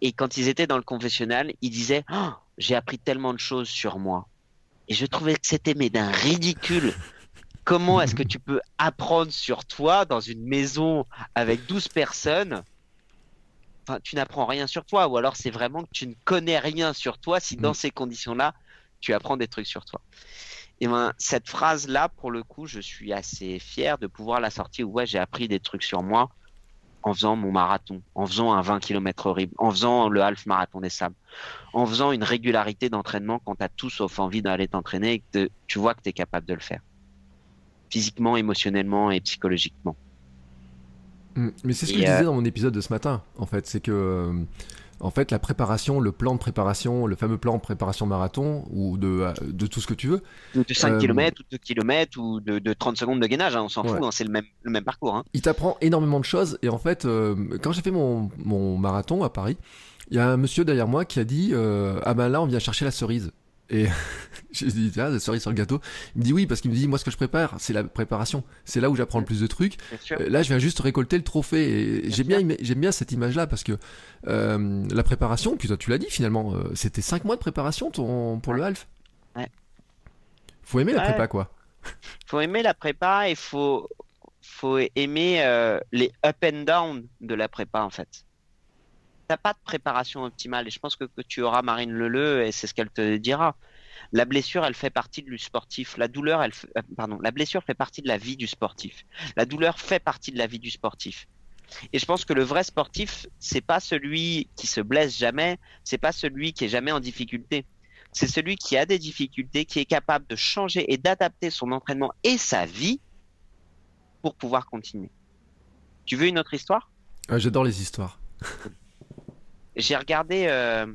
Et quand ils étaient dans le confessionnal, ils disaient oh, J'ai appris tellement de choses sur moi. Et je trouvais que c'était mais d'un ridicule Comment est-ce que tu peux apprendre sur toi dans une maison avec 12 personnes? Enfin, tu n'apprends rien sur toi, ou alors c'est vraiment que tu ne connais rien sur toi si dans mm. ces conditions-là, tu apprends des trucs sur toi. Et ben, cette phrase-là, pour le coup, je suis assez fier de pouvoir la sortir. Ouais, j'ai appris des trucs sur moi en faisant mon marathon, en faisant un 20 km horrible, en faisant le half marathon des sables, en faisant une régularité d'entraînement quand tu as tout sauf envie d'aller t'entraîner et que tu vois que tu es capable de le faire physiquement, émotionnellement et psychologiquement. Mm. Mais c'est ce que je disais dans mon épisode de ce matin, en fait, c'est que en fait, la préparation, le plan de préparation, le fameux plan de préparation marathon, ou de, de tout ce que tu veux. De 5 km, ou de 2 km, ou de, de 30 secondes de gainage, hein, on s'en fout, hein, c'est le même, le même parcours. Hein. Il t'apprend énormément de choses, et en fait, euh, quand j'ai fait mon, mon, marathon à Paris, il y a un monsieur derrière moi qui a dit euh, Ah ben là, on vient chercher la cerise. Et j'ai dit, ah, la cerise sur le gâteau. Il me dit oui, parce qu'il me dit, moi, ce que je prépare, c'est la préparation. C'est là où j'apprends le plus de trucs. Euh, là, je viens juste récolter le trophée. Et j'aime bien, j'aime bien cette image-là parce que euh, la préparation, puis toi, tu l'as dit finalement, euh, c'était 5 mois de préparation ton, pour le half. Ouais. Faut aimer la prépa, quoi. Faut aimer la prépa et faut, faut aimer les up and down de la prépa, en fait t'as pas de préparation optimale. Et je pense que, que tu auras Marine Leleu et c'est ce qu'elle te dira. La blessure, elle fait partie du sportif. La douleur, elle, euh, pardon, la blessure fait partie de la vie du sportif. La douleur fait partie de la vie du sportif. Et je pense que le vrai sportif, c'est pas celui qui se blesse jamais, c'est pas celui qui est jamais en difficulté. C'est celui qui a des difficultés, qui est capable de changer et d'adapter son entraînement et sa vie pour pouvoir continuer. Tu veux une autre histoire? Ah, J'adore les histoires. J'ai regardé euh,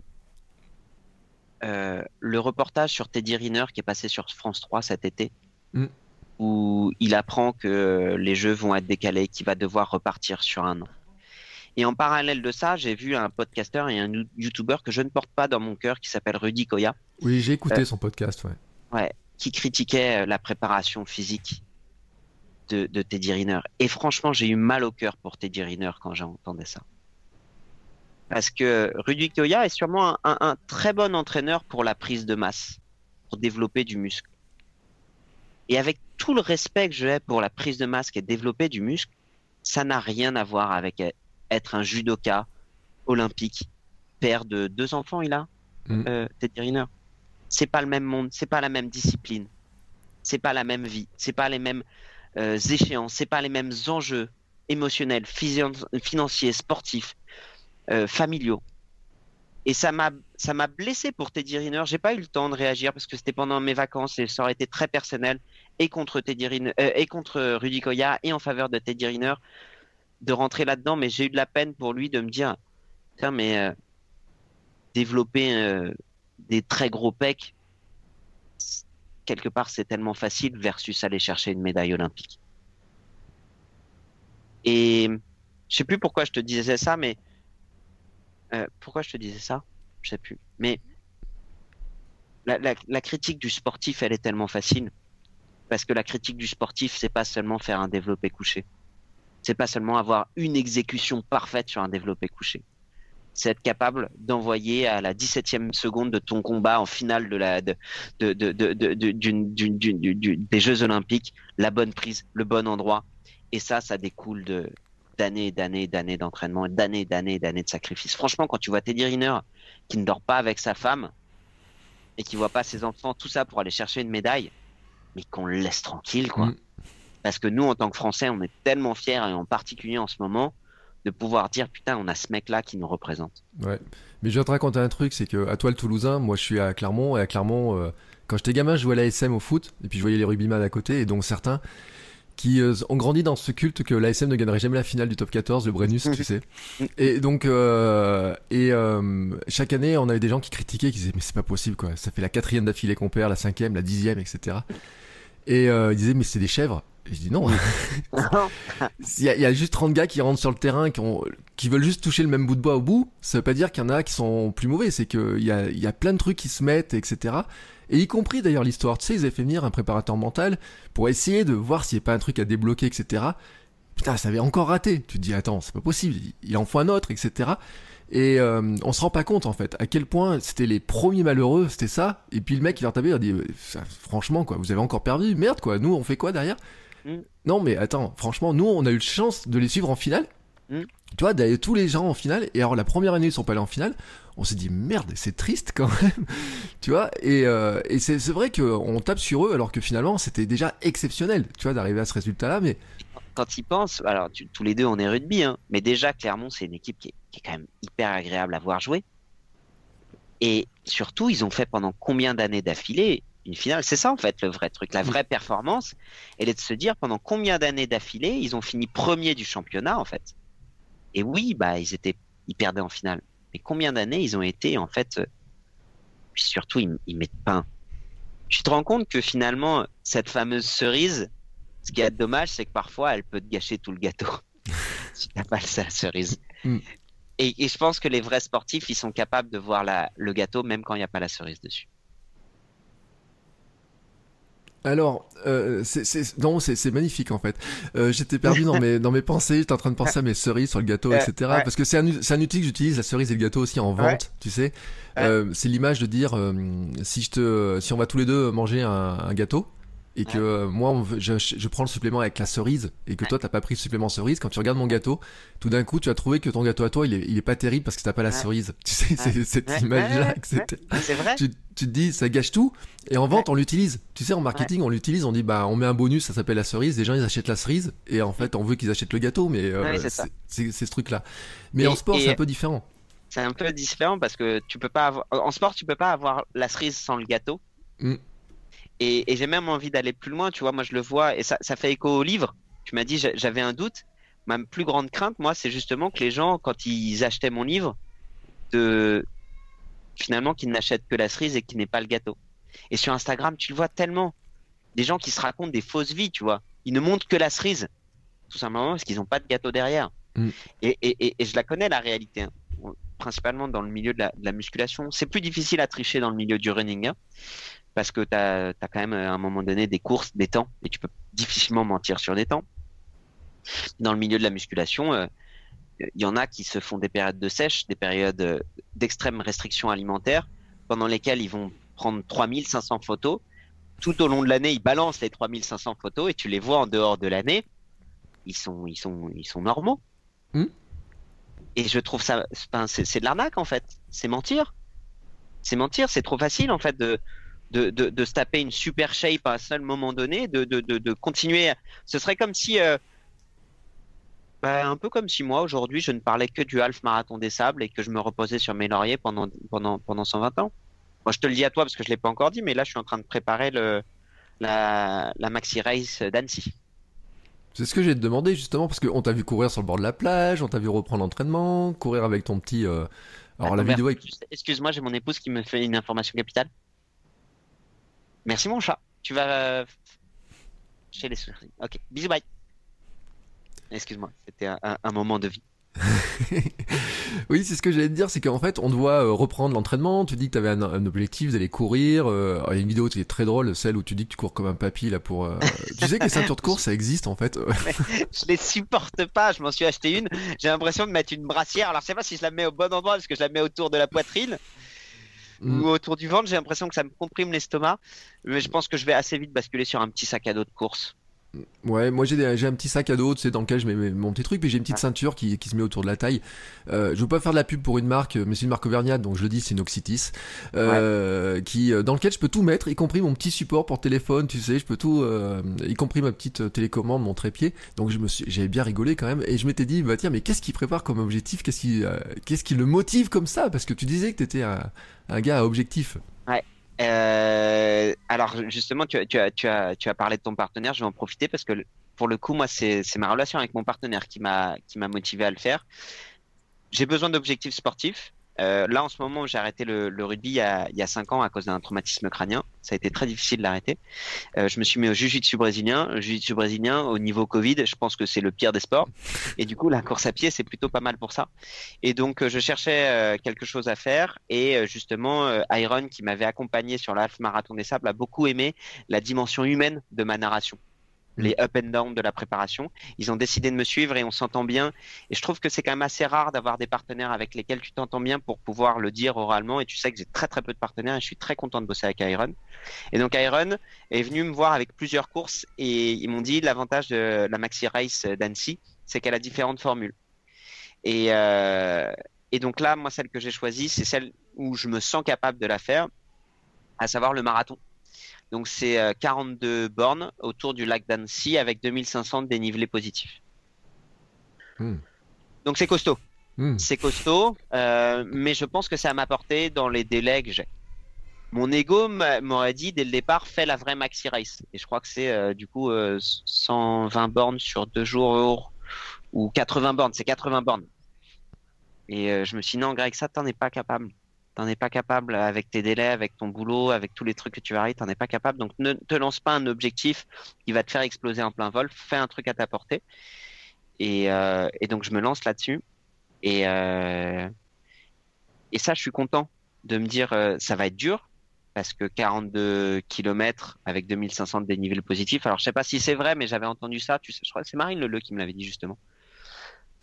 euh, le reportage sur Teddy Riner qui est passé sur France 3 cet été, mm. où il apprend que les jeux vont être décalés, qu'il va devoir repartir sur un an. Et en parallèle de ça, j'ai vu un podcaster et un YouTuber que je ne porte pas dans mon cœur qui s'appelle Rudy Koya. Oui, j'ai écouté euh, son podcast, ouais. Ouais, qui critiquait la préparation physique de, de Teddy Riner. Et franchement, j'ai eu mal au cœur pour Teddy Riner quand j'entendais ça. Parce que Rudy Koya est sûrement un, très bon entraîneur pour la prise de masse, pour développer du muscle. Et avec tout le respect que j'ai pour la prise de masse et développer du muscle, ça n'a rien à voir avec être un judoka olympique, père de deux enfants, il a, mm. euh, Teddy Riner. C'est pas le même monde, c'est pas la même discipline, c'est pas la même vie, c'est pas les mêmes euh, échéances, c'est pas les mêmes enjeux émotionnels, financiers, sportifs. Euh, familiaux. Et ça m'a ça m'a blessé pour Teddy Riner. J'ai pas eu le temps de réagir parce que c'était pendant mes vacances et ça aurait été très personnel et contre Teddy Riner, euh, et contre Rudy Koya et en faveur de Teddy Riner de rentrer là-dedans. Mais j'ai eu de la peine pour lui de me dire, tiens, mais euh, développer des très gros pecs quelque part c'est tellement facile versus aller chercher une médaille olympique. Et je sais plus pourquoi je te disais ça, mais euh, pourquoi je te disais ça? Je sais plus. Mais la, critique du sportif, elle est tellement facile. Parce que la critique du sportif, c'est pas seulement faire un développé couché. C'est pas seulement avoir une exécution parfaite sur un développé couché. C'est être capable d'envoyer à la 17e seconde de ton combat en finale des Jeux Olympiques la bonne prise, le bon endroit. Et ça, ça découle de, d'années et d'années d'années d'entraînement, d'années d'années d'années de sacrifices. Franchement, quand tu vois Teddy Riner qui ne dort pas avec sa femme et qui voit pas ses enfants, tout ça pour aller chercher une médaille, mais qu'on le laisse tranquille, quoi. Mm. Parce que nous, en tant que Français, on est tellement fiers, et en particulier en ce moment, de pouvoir dire putain, on a ce mec-là qui nous représente. Ouais. Mais je vais te raconter un truc, c'est que à toi le Toulousain, moi je suis à Clermont et à Clermont, euh, quand j'étais gamin, je jouais à l'ASM au foot et puis je voyais les rugbyman à côté et donc certains qui euh, ont grandi dans ce culte que l'ASM ne gagnerait jamais la finale du top 14, le Brennus, tu sais. Et donc, euh, et euh, chaque année, on avait des gens qui critiquaient, qui disaient mais c'est pas possible quoi, ça fait la quatrième d'affilée qu'on perd, la cinquième, la dixième, etc. Et ils disaient mais c'est des chèvres. Et je dis non. Il y, a, juste 30 gars qui rentrent sur le terrain, qui, ont, qui veulent juste toucher le même bout de bois au bout. Ça veut pas dire qu'il y en a qui sont plus mauvais. C'est qu'il y a, y a plein de trucs qui se mettent, etc. Et y compris d'ailleurs l'histoire, tu sais, ils avaient fait venir un préparateur mental pour essayer de voir s'il n'y avait pas un truc à débloquer, etc. Putain, ça avait encore raté. Tu te dis, attends, c'est pas possible, il en faut un autre, etc. Et euh, on se rend pas compte en fait à quel point c'était les premiers malheureux, c'était ça. Et puis le mec il leur tapait, il leur dit, franchement quoi, vous avez encore perdu, merde quoi. Nous on fait quoi derrière? Mm. Non mais attends, franchement, nous on a eu la chance de les suivre en finale. Mm. Tu vois, d'aller tous les gens en finale. Et alors la première année ils sont pas allés en finale on s'est dit merde, c'est triste quand même, tu vois. Et, euh, et c'est vrai qu'on tape sur eux alors que finalement c'était déjà exceptionnel, tu vois, d'arriver à ce résultat-là. Mais quand ils pensent, alors tous les deux on est rugby, hein, mais déjà Clermont c'est une équipe qui est, qui est, quand même hyper agréable à voir jouer. Et surtout, ils ont fait pendant combien d'années d'affilée une finale. C'est ça en fait le vrai truc, la vraie performance, elle est de se dire pendant combien d'années d'affilée ils ont fini premier du championnat en fait? Et oui, bah ils étaient, ils perdaient en finale. Mais combien d'années ils ont été en fait euh, Puis surtout ils, ils mettent pain. Tu te rends compte que finalement cette fameuse cerise, ce qui est dommage, c'est que parfois elle peut te gâcher tout le gâteau. si t'as pas la cerise. Mm. Et, et je pense que les vrais sportifs, ils sont capables de voir la, le gâteau même quand il n'y a pas la cerise dessus. Alors, euh, c'est, c'est- non, c'est, magnifique en fait. Euh, j'étais perdu dans mes, dans mes pensées, j'étais en train de penser à mes cerises sur le gâteau, Euh, etc. ouais. Parce que c'est un, c'est un outil que j'utilise, la cerise et le gâteau aussi en vente, Ouais. tu sais. Ouais. Euh, c'est l'image de dire, euh, si je te, si on va tous les deux manger un, un gâteau, et que euh, moi, on je, je prends le supplément avec la cerise, et que toi, t'as pas pris le supplément cerise, quand tu regardes mon gâteau, tout d'un coup, tu as trouvé que ton gâteau à toi, il est, il est pas terrible parce que t'as pas la cerise. Tu sais, c'est cette image-là, C'est vrai. Tu, tu te dis ça gâche tout et en vente on l'utilise. Tu sais en marketing on l'utilise on dit bah on met un bonus ça s'appelle la cerise. Les gens ils achètent la cerise et en fait on veut qu'ils achètent le gâteau mais euh, c'est ce truc là mais Et- en sport et- c'est un peu différent. C'est un peu différent parce que tu peux pas avoir. En sport, tu peux pas avoir la cerise sans le gâteau. Mm. Et, et j'ai même envie d'aller plus loin, tu vois. Moi, je le vois et ça, ça fait écho au livre. Tu m'as dit, j'a- j'avais un doute. Ma plus grande crainte, moi, c'est justement que les gens, quand ils achetaient mon livre, de finalement qu'ils n'achètent que la cerise et qu'ils n'aient pas le gâteau. Et sur Instagram, tu le vois tellement. Des gens qui se racontent des fausses vies, tu vois. Ils ne montrent que la cerise. Tout simplement parce qu'ils n'ont pas de gâteau derrière. Mm. Et, et, et, et je la connais, la réalité. hein. Principalement dans le milieu de la, de la musculation. C'est plus difficile à tricher dans le milieu du running. hein, parce que tu as, quand même, à un moment donné, des courses, des temps. Et tu peux difficilement mentir sur des temps. Dans le milieu de la musculation, euh, il y en a qui se font des périodes de sèche, des périodes euh, d'extrême restriction alimentaire, pendant lesquelles ils vont prendre 3500 photos. Tout au long de l'année, ils balancent les 3500 photos et tu les vois en dehors de l'année. Ils sont, ils sont, ils sont normaux. Hmm. Et je trouve ça, c'est de l'arnaque en fait. C'est mentir. C'est mentir. C'est trop facile en fait de, de, de, de se taper une super shape à un seul moment donné, de, de, continuer. Ce serait comme si, euh, bah, un peu comme si moi aujourd'hui je ne parlais que du half marathon des sables et que je me reposais sur mes lauriers pendant, pendant, pendant 120 ans. Moi je te le dis à toi parce que je l'ai pas encore dit, mais là je suis en train de préparer le, la, la maxi race d'Annecy. c'est ce que j'ai demandé justement parce qu'on t'a vu courir sur le bord de la plage on t'a vu reprendre l'entraînement courir avec ton petit euh, alors la vidéo. Juste- Excuse-moi, j'ai mon épouse qui me fait une information capitale. Merci mon chat. Tu vas euh, chez les souris. Ok, bisous, bye. Excuse-moi, c'était un, moment de vie. Oui, c'est ce que j'allais te dire, c'est qu'en fait, on doit euh, reprendre l'entraînement. Tu dis que tu avais un, un objectif d'aller courir. euh, Il y a une vidéo qui est très drôle, celle où tu dis que tu cours comme un papy là pour. euh, tu sais que les ceintures de course, ça existe en fait. Je les supporte pas, je m'en suis acheté une. J'ai l'impression de mettre une brassière. Alors je sais pas si je la mets au bon endroit parce que je la mets autour de la poitrine Mm. ou autour du ventre. J'ai l'impression que ça me comprime l'estomac. Mais je pense que je vais assez vite basculer sur un petit sac à dos de course. Ouais, moi j'ai un petit sac à dos, tu sais, dans lequel je mets mon petit truc, puis j'ai une petite ceinture qui, qui se met autour de la taille. Euh, je veux pas faire de la pub pour une marque, mais c'est une marque auvergnate, donc je le dis, c'est une euh, qui euh, dans lequel je peux tout mettre, y compris mon petit support pour téléphone, tu sais, je peux tout, euh, y compris ma petite télécommande, mon trépied. Donc je me suis, j'avais bien rigolé quand même, et je m'étais dit, bah tiens, mais qu'est-ce qu'il prépare comme objectif, qu'est-ce qui, qu'est-ce qui le motive comme ça? Parce que tu disais que t'étais un, un gars à objectif. Euh, alors justement, tu, as- tu, as, tu, as, tu as parlé de ton partenaire, je vais en profiter parce que pour le coup, moi, c'est ma relation avec mon partenaire qui m'a motivé à le faire. J'ai besoin d'objectifs sportifs. Euh, là, en ce moment, j'ai arrêté le, le rugby il y, a, il y a cinq ans à cause d'un traumatisme crânien. Ça a été très difficile de l'arrêter. Euh, je me suis mis au jiu-jitsu brésilien. Jiu-jitsu brésilien, au niveau Covid, je pense que c'est le pire des sports. Et du coup, la course à pied, c'est plutôt pas mal pour ça. Et donc, euh, je cherchais euh, quelque chose à faire. Et euh, justement, euh, Iron, qui m'avait accompagné sur le half marathon des sables, a beaucoup aimé la dimension humaine de ma narration. Les up and down de la préparation. Ils ont décidé de me suivre et on s'entend bien. Et je trouve que c'est quand même assez rare d'avoir des partenaires avec lesquels tu t'entends bien pour pouvoir le dire oralement. Et tu sais que j'ai très très peu de partenaires et je suis très content de bosser avec Iron. Et donc Iron est venu me voir avec plusieurs courses et ils m'ont dit l'avantage de la Maxi Race d'Annecy, c'est qu'elle a différentes formules. Et, euh, et donc là, moi, celle que j'ai choisie, c'est celle où je me sens capable de la faire, à savoir le marathon. Donc c'est euh, 42 bornes autour du lac d'Annecy avec 2500 de dénivelé positif. Hmm. Donc c'est costaud. Hmm. C'est costaud, euh, mais je pense que ça m'a apporté dans les délais que j'ai. mon ego m'aurait dit dès le départ fais la vraie maxi race et je crois que c'est euh, du coup 120 bornes sur deux jours ou 80 bornes c'est 80 bornes et je me suis dit non Greg ça t'en es pas capable t'en es pas capable avec tes délais avec ton boulot avec tous les trucs que tu vas arriver t'en es pas capable donc ne te lance pas un objectif qui va te faire exploser en plein vol fais un truc à ta portée et, et donc je me lance là-dessus et et ça je suis content de me dire ça va être dur parce que 42 km avec 2500 de dénivelé positif. Alors je sais pas si c'est vrai, mais j'avais entendu ça. Tu sais, je crois que c'est Marine Leleu qui me l'avait dit justement.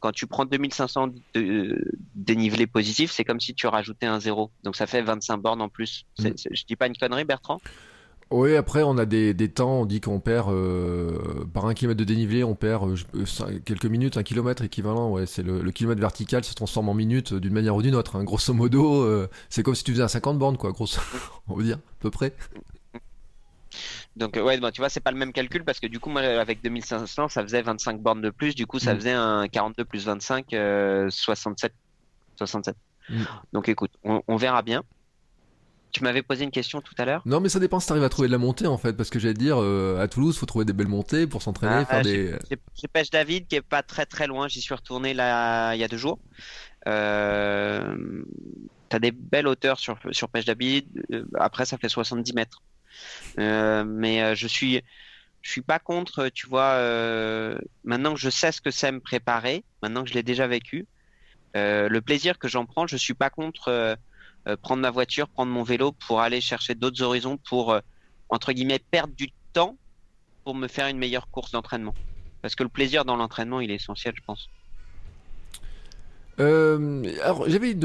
Quand tu prends 2500 de dénivelé positif, c'est comme si tu rajoutais un zéro. Donc ça fait 25 bornes en plus. Mm. Je dis pas une connerie, Bertrand? Oui, après, on a des, des temps, on dit qu'on perd euh, par un kilomètre de dénivelé, on perd euh, euh, quelques minutes, un kilomètre équivalent. Ouais, c'est le, kilomètre vertical se transforme en minutes d'une manière ou d'une autre. Hein. Grosso modo, c'est comme si tu faisais un 50 bornes, quoi, grosso, on va dire, à peu près. Donc ouais, bon, tu vois, c'est pas le même calcul parce que du coup, moi, avec 2500, ça faisait 25 bornes de plus. Du coup, ça mm. faisait un 42 plus 25, 67. 67. Donc écoute, on verra bien. Tu m'avais posé une question tout à l'heure Non, mais ça dépend si tu arrives à trouver de la montée en fait, parce que j'allais dire, euh, à Toulouse, faut trouver des belles montées pour s'entraîner, ah, des. J'ai Pêche David qui est pas très très loin, j'y suis retourné là il y a deux jours. Euh, T'as des belles hauteurs sur, sur Pêche David, euh, après ça fait 70 mètres. Euh, mais je suis je suis pas contre, tu vois, maintenant que je sais ce que c'est me préparer, maintenant que je l'ai déjà vécu, le plaisir que j'en prends, je suis pas contre euh, prendre ma voiture, prendre mon vélo pour aller chercher d'autres horizons, pour, euh, entre guillemets, perdre du temps pour me faire une meilleure course d'entraînement. Parce que le plaisir dans l'entraînement, il est essentiel, je pense. Euh, alors j'avais une,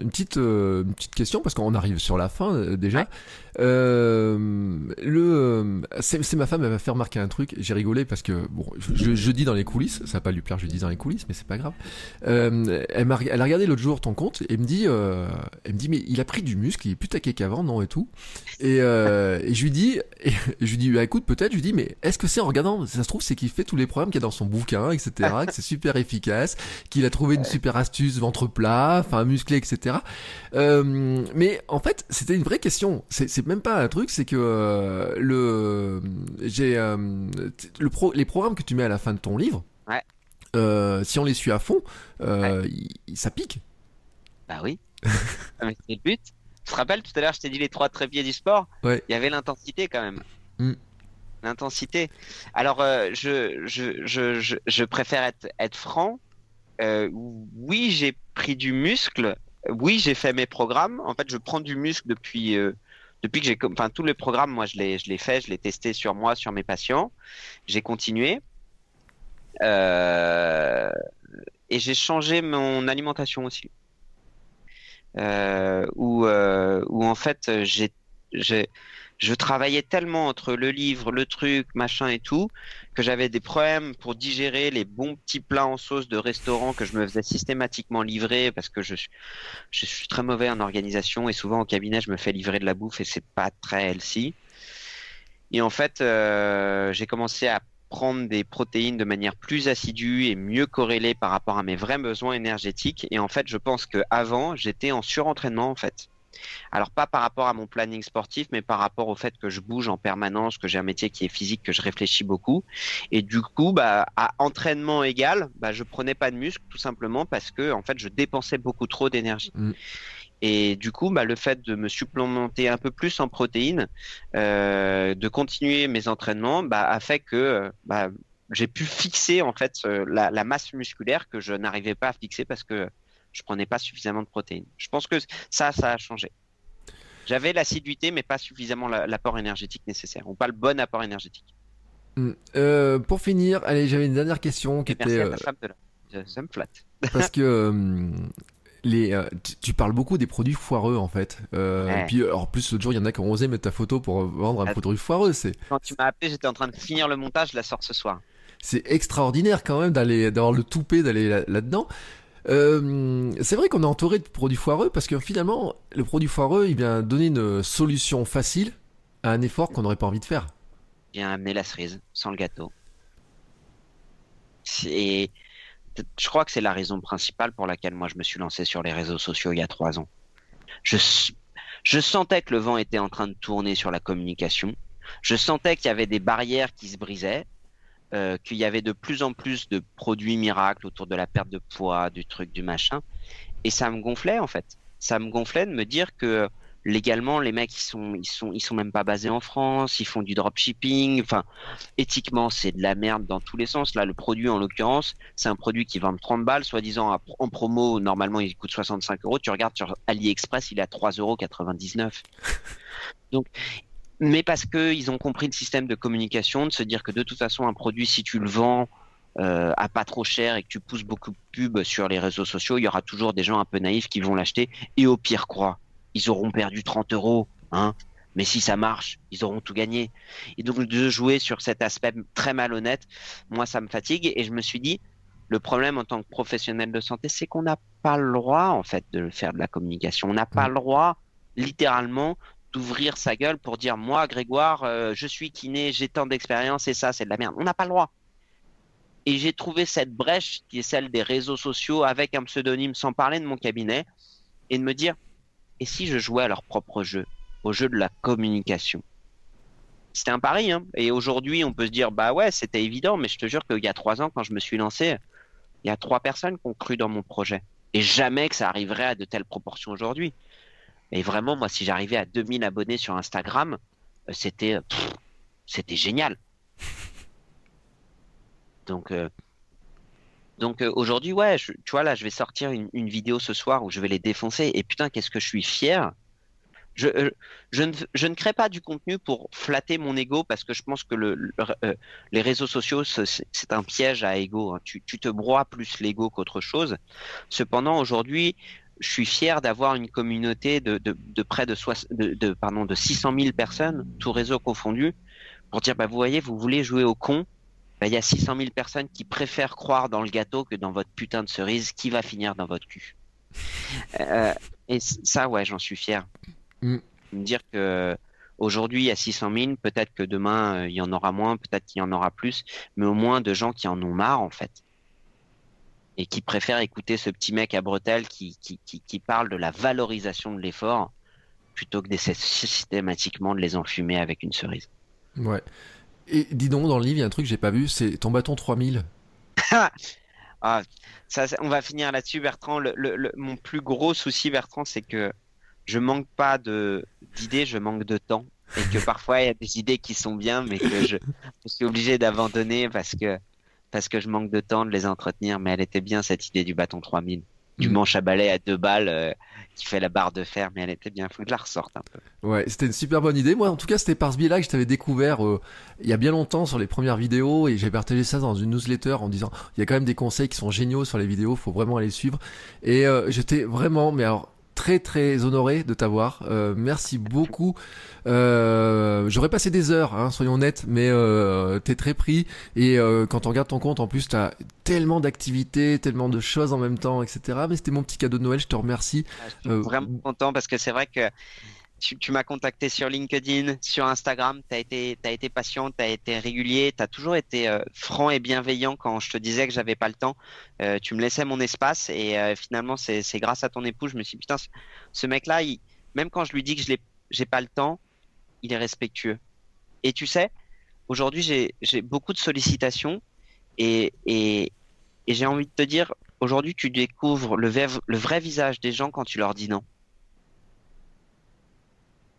une, petite, une petite question parce qu'on arrive sur la fin déjà. Euh, le, euh, c'est ma femme, elle m'a fait remarquer un truc. J'ai rigolé parce que bon, je, je, dis dans les coulisses, ça va pas lui plaire, je dis dans les coulisses, mais c'est pas grave. Euh, elle m'a, elle a regardé l'autre jour ton compte et me dit, euh, elle me dit, mais il a pris du muscle, il est plus taqué qu'avant, non et tout. Et, euh, et je lui dis, et je lui dis, bah, écoute, peut-être, je lui dis, mais est-ce que c'est en regardant, ça se trouve, c'est qu'il fait tous les programmes qu'il y a dans son bouquin, etc., que c'est super efficace, qu'il a trouvé une super astuce ventre plat, enfin musclé, etc. Euh, mais en fait, c'était une vraie question. C'est même pas un truc, c'est que euh, le j'ai euh, le pro, les programmes que tu mets à la fin de ton livre, si on les suit à fond, ça pique. Bah oui. C'est le but. Tu te rappelles tout à l'heure, je t'ai dit les trois trépieds du sport. Il y avait l'intensité quand même. Mm. L'intensité. Alors, je, je, je, je, préfère être, être franc. Oui, j'ai pris du muscle. Oui, j'ai fait mes programmes. En fait, je prends du muscle depuis depuis que j'ai, enfin, tous les programmes, moi, je les, je les fait, je les testé sur moi, sur mes patients. J'ai continué. Euh, et j'ai changé mon alimentation aussi. Euh, où, euh, où en fait, j'ai, j'ai, je travaillais tellement entre le livre, le truc, machin et tout, que j'avais des problèmes pour digérer les bons petits plats en sauce de restaurant que je me faisais systématiquement livrer parce que je suis, très mauvais en organisation et souvent au cabinet je me fais livrer de la bouffe et c'est pas très healthy. Et en fait, euh, j'ai commencé à prendre des protéines de manière plus assidue et mieux corrélée par rapport à mes vrais besoins énergétiques. Et en fait, je pense que avant, j'étais en surentraînement en fait. Alors pas par rapport à mon planning sportif, mais par rapport au fait que je bouge en permanence, que j'ai un métier qui est physique, que je réfléchis beaucoup. Et du coup, bah, à entraînement égal, bah, je prenais pas de muscle tout simplement parce que en fait, je dépensais beaucoup trop d'énergie. Mm. Et du coup, bah, le fait de me supplémenter un peu plus en protéines, euh, de continuer mes entraînements, bah, a fait que bah, j'ai pu fixer en fait la, la masse musculaire que je n'arrivais pas à fixer parce que je prenais pas suffisamment de protéines. Je pense que ça, ça a changé. J'avais l'assiduité, mais pas suffisamment l'apport énergétique nécessaire, ou pas le bon apport énergétique. Hmm. Euh, pour finir, allez, j'avais une dernière question qui était. Merci à ta euh, Ça me flatte. Parce que euh, les, tu, parles beaucoup des produits foireux en fait. Et puis, en plus, l'autre jour, il y en a qui ont osé mettre ta photo pour vendre un produit foireux. C'est. Quand tu m'as appelé, j'étais en train de finir le montage, je la sors ce soir. C'est extraordinaire quand même d'aller, d'avoir le toupet d'aller là-dedans. Euh, c'est vrai qu'on est entouré de produits foireux parce que finalement, le produit foireux, il vient donner une solution facile à un effort qu'on n'aurait pas envie de faire. Bien amener la cerise sans le gâteau. Et je crois que c'est la raison principale pour laquelle moi je me suis lancé sur les réseaux sociaux il y a trois ans. Je, Je sentais que le vent était en train de tourner sur la communication. Je sentais qu'il y avait des barrières qui se brisaient, euh, qu'il y avait de plus en plus de produits miracles autour de la perte de poids, du truc, du machin. Et ça me gonflait en fait. Ça me gonflait de me dire que légalement, les mecs, ils sont, ils sont, ils sont même pas basés en France, ils font du dropshipping. Enfin, éthiquement, c'est de la merde dans tous les sens. Là, le produit, en l'occurrence, c'est un produit qui vend 30 balles, soi-disant en promo, normalement, il coûte 65 euros. Tu regardes sur AliExpress, il est à 3,99 euros. Donc, mais parce qu'ils ont compris le système de communication, de se dire que de toute façon, un produit, si tu le vends, euh, à pas trop cher et que tu pousses beaucoup de pubs sur les réseaux sociaux, il y aura toujours des gens un peu naïfs qui vont l'acheter et au pire quoi ils auront perdu 30 euros, hein. Mais si ça marche, ils auront tout gagné. Et donc de jouer sur cet aspect très malhonnête, moi ça me fatigue et je me suis dit, le problème en tant que professionnel de santé, c'est qu'on n'a pas le droit en fait de faire de la communication. On n'a pas mm. le droit, littéralement, d'ouvrir sa gueule pour dire moi, Grégoire, euh, je suis kiné, j'ai tant d'expérience et ça, c'est de la merde. On n'a pas le droit. Et j'ai trouvé cette brèche qui est celle des réseaux sociaux avec un pseudonyme sans parler de mon cabinet et de me dire et si je jouais à leur propre jeu, au jeu de la communication? C'était un pari, hein. Et aujourd'hui, on peut se dire, bah ouais, c'était évident, mais je te jure qu'il y a trois ans, quand je me suis lancé, il y a trois personnes qui ont cru dans mon projet. Et jamais que ça arriverait à de telles proportions aujourd'hui. Et vraiment, moi, si j'arrivais à 2000 abonnés sur Instagram, euh, c'était, c'était génial. Donc, euh, donc euh, aujourd'hui, ouais, tu vois, là, je vais sortir une, vidéo ce soir où je vais les défoncer. Et putain, qu'est-ce que je suis fier. Je, euh, je, ne, je, ne, crée pas du contenu pour flatter mon ego parce que je pense que le, euh, les réseaux sociaux, c'est un piège à ego. Hein. Tu, tu, te broies plus l'ego qu'autre chose. Cependant, aujourd'hui, je suis fier d'avoir une communauté de, de, de près de, de, de, pardon, de 600 000 personnes, tout réseau confondu, pour dire, bah, vous voyez, vous voulez jouer au con, bah, il y a 600 000 personnes qui préfèrent croire dans le gâteau que dans votre putain de cerise qui va finir dans votre cul. Euh, et ça, ouais, j'en suis fier. Mm. Me dire que aujourd'hui, il y a 600 000, peut-être que demain, euh, il y en aura moins, peut-être qu'il y en aura plus, mais au moins de gens qui en ont marre, en fait. Et qui préfèrent écouter ce petit mec à bretelles qui, qui, qui, qui parle de la valorisation de l'effort plutôt que d'essayer systématiquement de les enfumer avec une cerise. Ouais. Et dis donc, dans le livre, il y a un truc que j'ai pas vu, c'est ton bâton 3000. ah, ça, on va finir là-dessus, Bertrand. Le, mon plus gros souci, Bertrand, c'est que je manque pas d'idées, je manque de temps. Et que parfois, il y a des idées qui sont bien, mais que je, je suis obligé d'abandonner parce que, parce que je manque de temps de les entretenir. Mais elle était bien, cette idée du bâton 3000 du mm. manche à balai à deux balles euh, qui fait la barre de fer, mais elle était bien. Faut que je la ressorte un peu. Ouais, c'était une super bonne idée. Moi, en tout cas, c'était par ce biais-là que je t'avais découvert euh, il y a bien longtemps sur les premières vidéos et j'ai partagé ça dans une newsletter en disant il y a quand même des conseils qui sont géniaux sur les vidéos, faut vraiment aller suivre. Et euh, j'étais vraiment, mais alors très très honoré de t'avoir. Euh, merci beaucoup. Euh, J'aurais passé des heures, hein, soyons honnêtes, mais euh, t'es très pris. Et euh, quand on regarde ton compte, en plus, t'as tellement d'activités, tellement de choses en même temps, etc. Mais c'était mon petit cadeau de Noël. Je te remercie. Ah, je suis vraiment content parce que c'est vrai que tu, m'as contacté sur LinkedIn, sur Instagram, tu as été, as été patient, tu été régulier, tu as toujours été euh, franc et bienveillant quand je te disais que j'avais pas le temps. Euh, tu me laissais mon espace et euh, finalement, c'est grâce à ton époux, je me suis dit, putain, ce, mec-là, même quand je lui dis que je n'ai pas le temps, il est respectueux. Et tu sais, aujourd'hui, j'ai beaucoup de sollicitations et, et, et j'ai envie de te dire, aujourd'hui, tu découvres le, le vrai visage des gens quand tu leur dis non.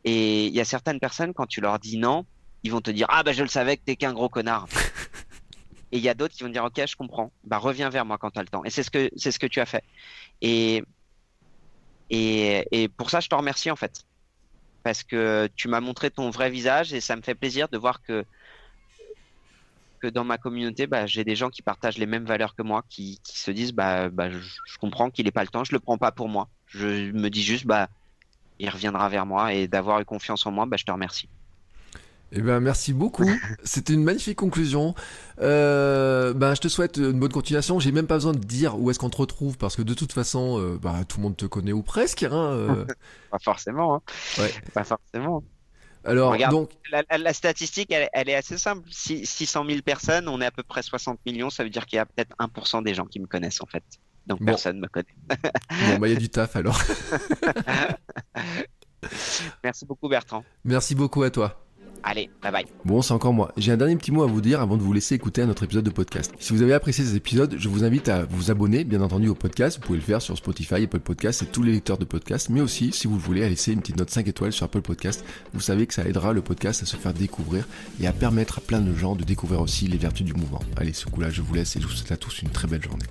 Et il y a certaines personnes, quand tu leur dis non, ils vont te dire Ah, bah je le savais que t'es qu'un gros connard. et il y a d'autres qui vont dire Ok, je comprends. Bah reviens vers moi quand tu as le temps. Et c'est ce que, c'est ce que tu as fait. Et, et, et pour ça, je te remercie en fait. Parce que tu m'as montré ton vrai visage et ça me fait plaisir de voir que, que dans ma communauté, bah, j'ai des gens qui partagent les mêmes valeurs que moi, qui, qui se disent bah, bah je, je comprends qu'il n'ait pas le temps, je le prends pas pour moi. Je me dis juste bah il reviendra vers moi et d'avoir eu confiance en moi, bah, je te remercie. Eh ben merci beaucoup. C'était une magnifique conclusion. Euh, ben je te souhaite une bonne continuation. J'ai même pas besoin de dire où est-ce qu'on te retrouve parce que de toute façon, euh, bah, tout le monde te connaît ou presque. Hein, euh. pas forcément. Hein. Ouais. Pas forcément. Alors donc la, statistique, elle, est assez simple. Si, 600 000 personnes, on est à peu près 60 millions. Ça veut dire qu'il y a peut-être 1% des gens qui me connaissent en fait. Donc personne me connaît. bon, bah il y a du taf alors. Merci beaucoup Bertrand. Merci beaucoup à toi. Allez, bye bye. Bon, c'est encore moi. J'ai un dernier petit mot à vous dire avant de vous laisser écouter un autre épisode de podcast. Si vous avez apprécié ces épisodes, je vous invite à vous abonner, bien entendu, au podcast. Vous pouvez le faire sur Spotify, Apple Podcast et tous les lecteurs de podcasts. Mais aussi, si vous le voulez, à laisser une petite note 5 étoiles sur Apple Podcast. Vous savez que ça aidera le podcast à se faire découvrir et à permettre à plein de gens de découvrir aussi les vertus du mouvement. Allez, ce coup-là, je vous laisse et je vous souhaite à tous une très belle journée.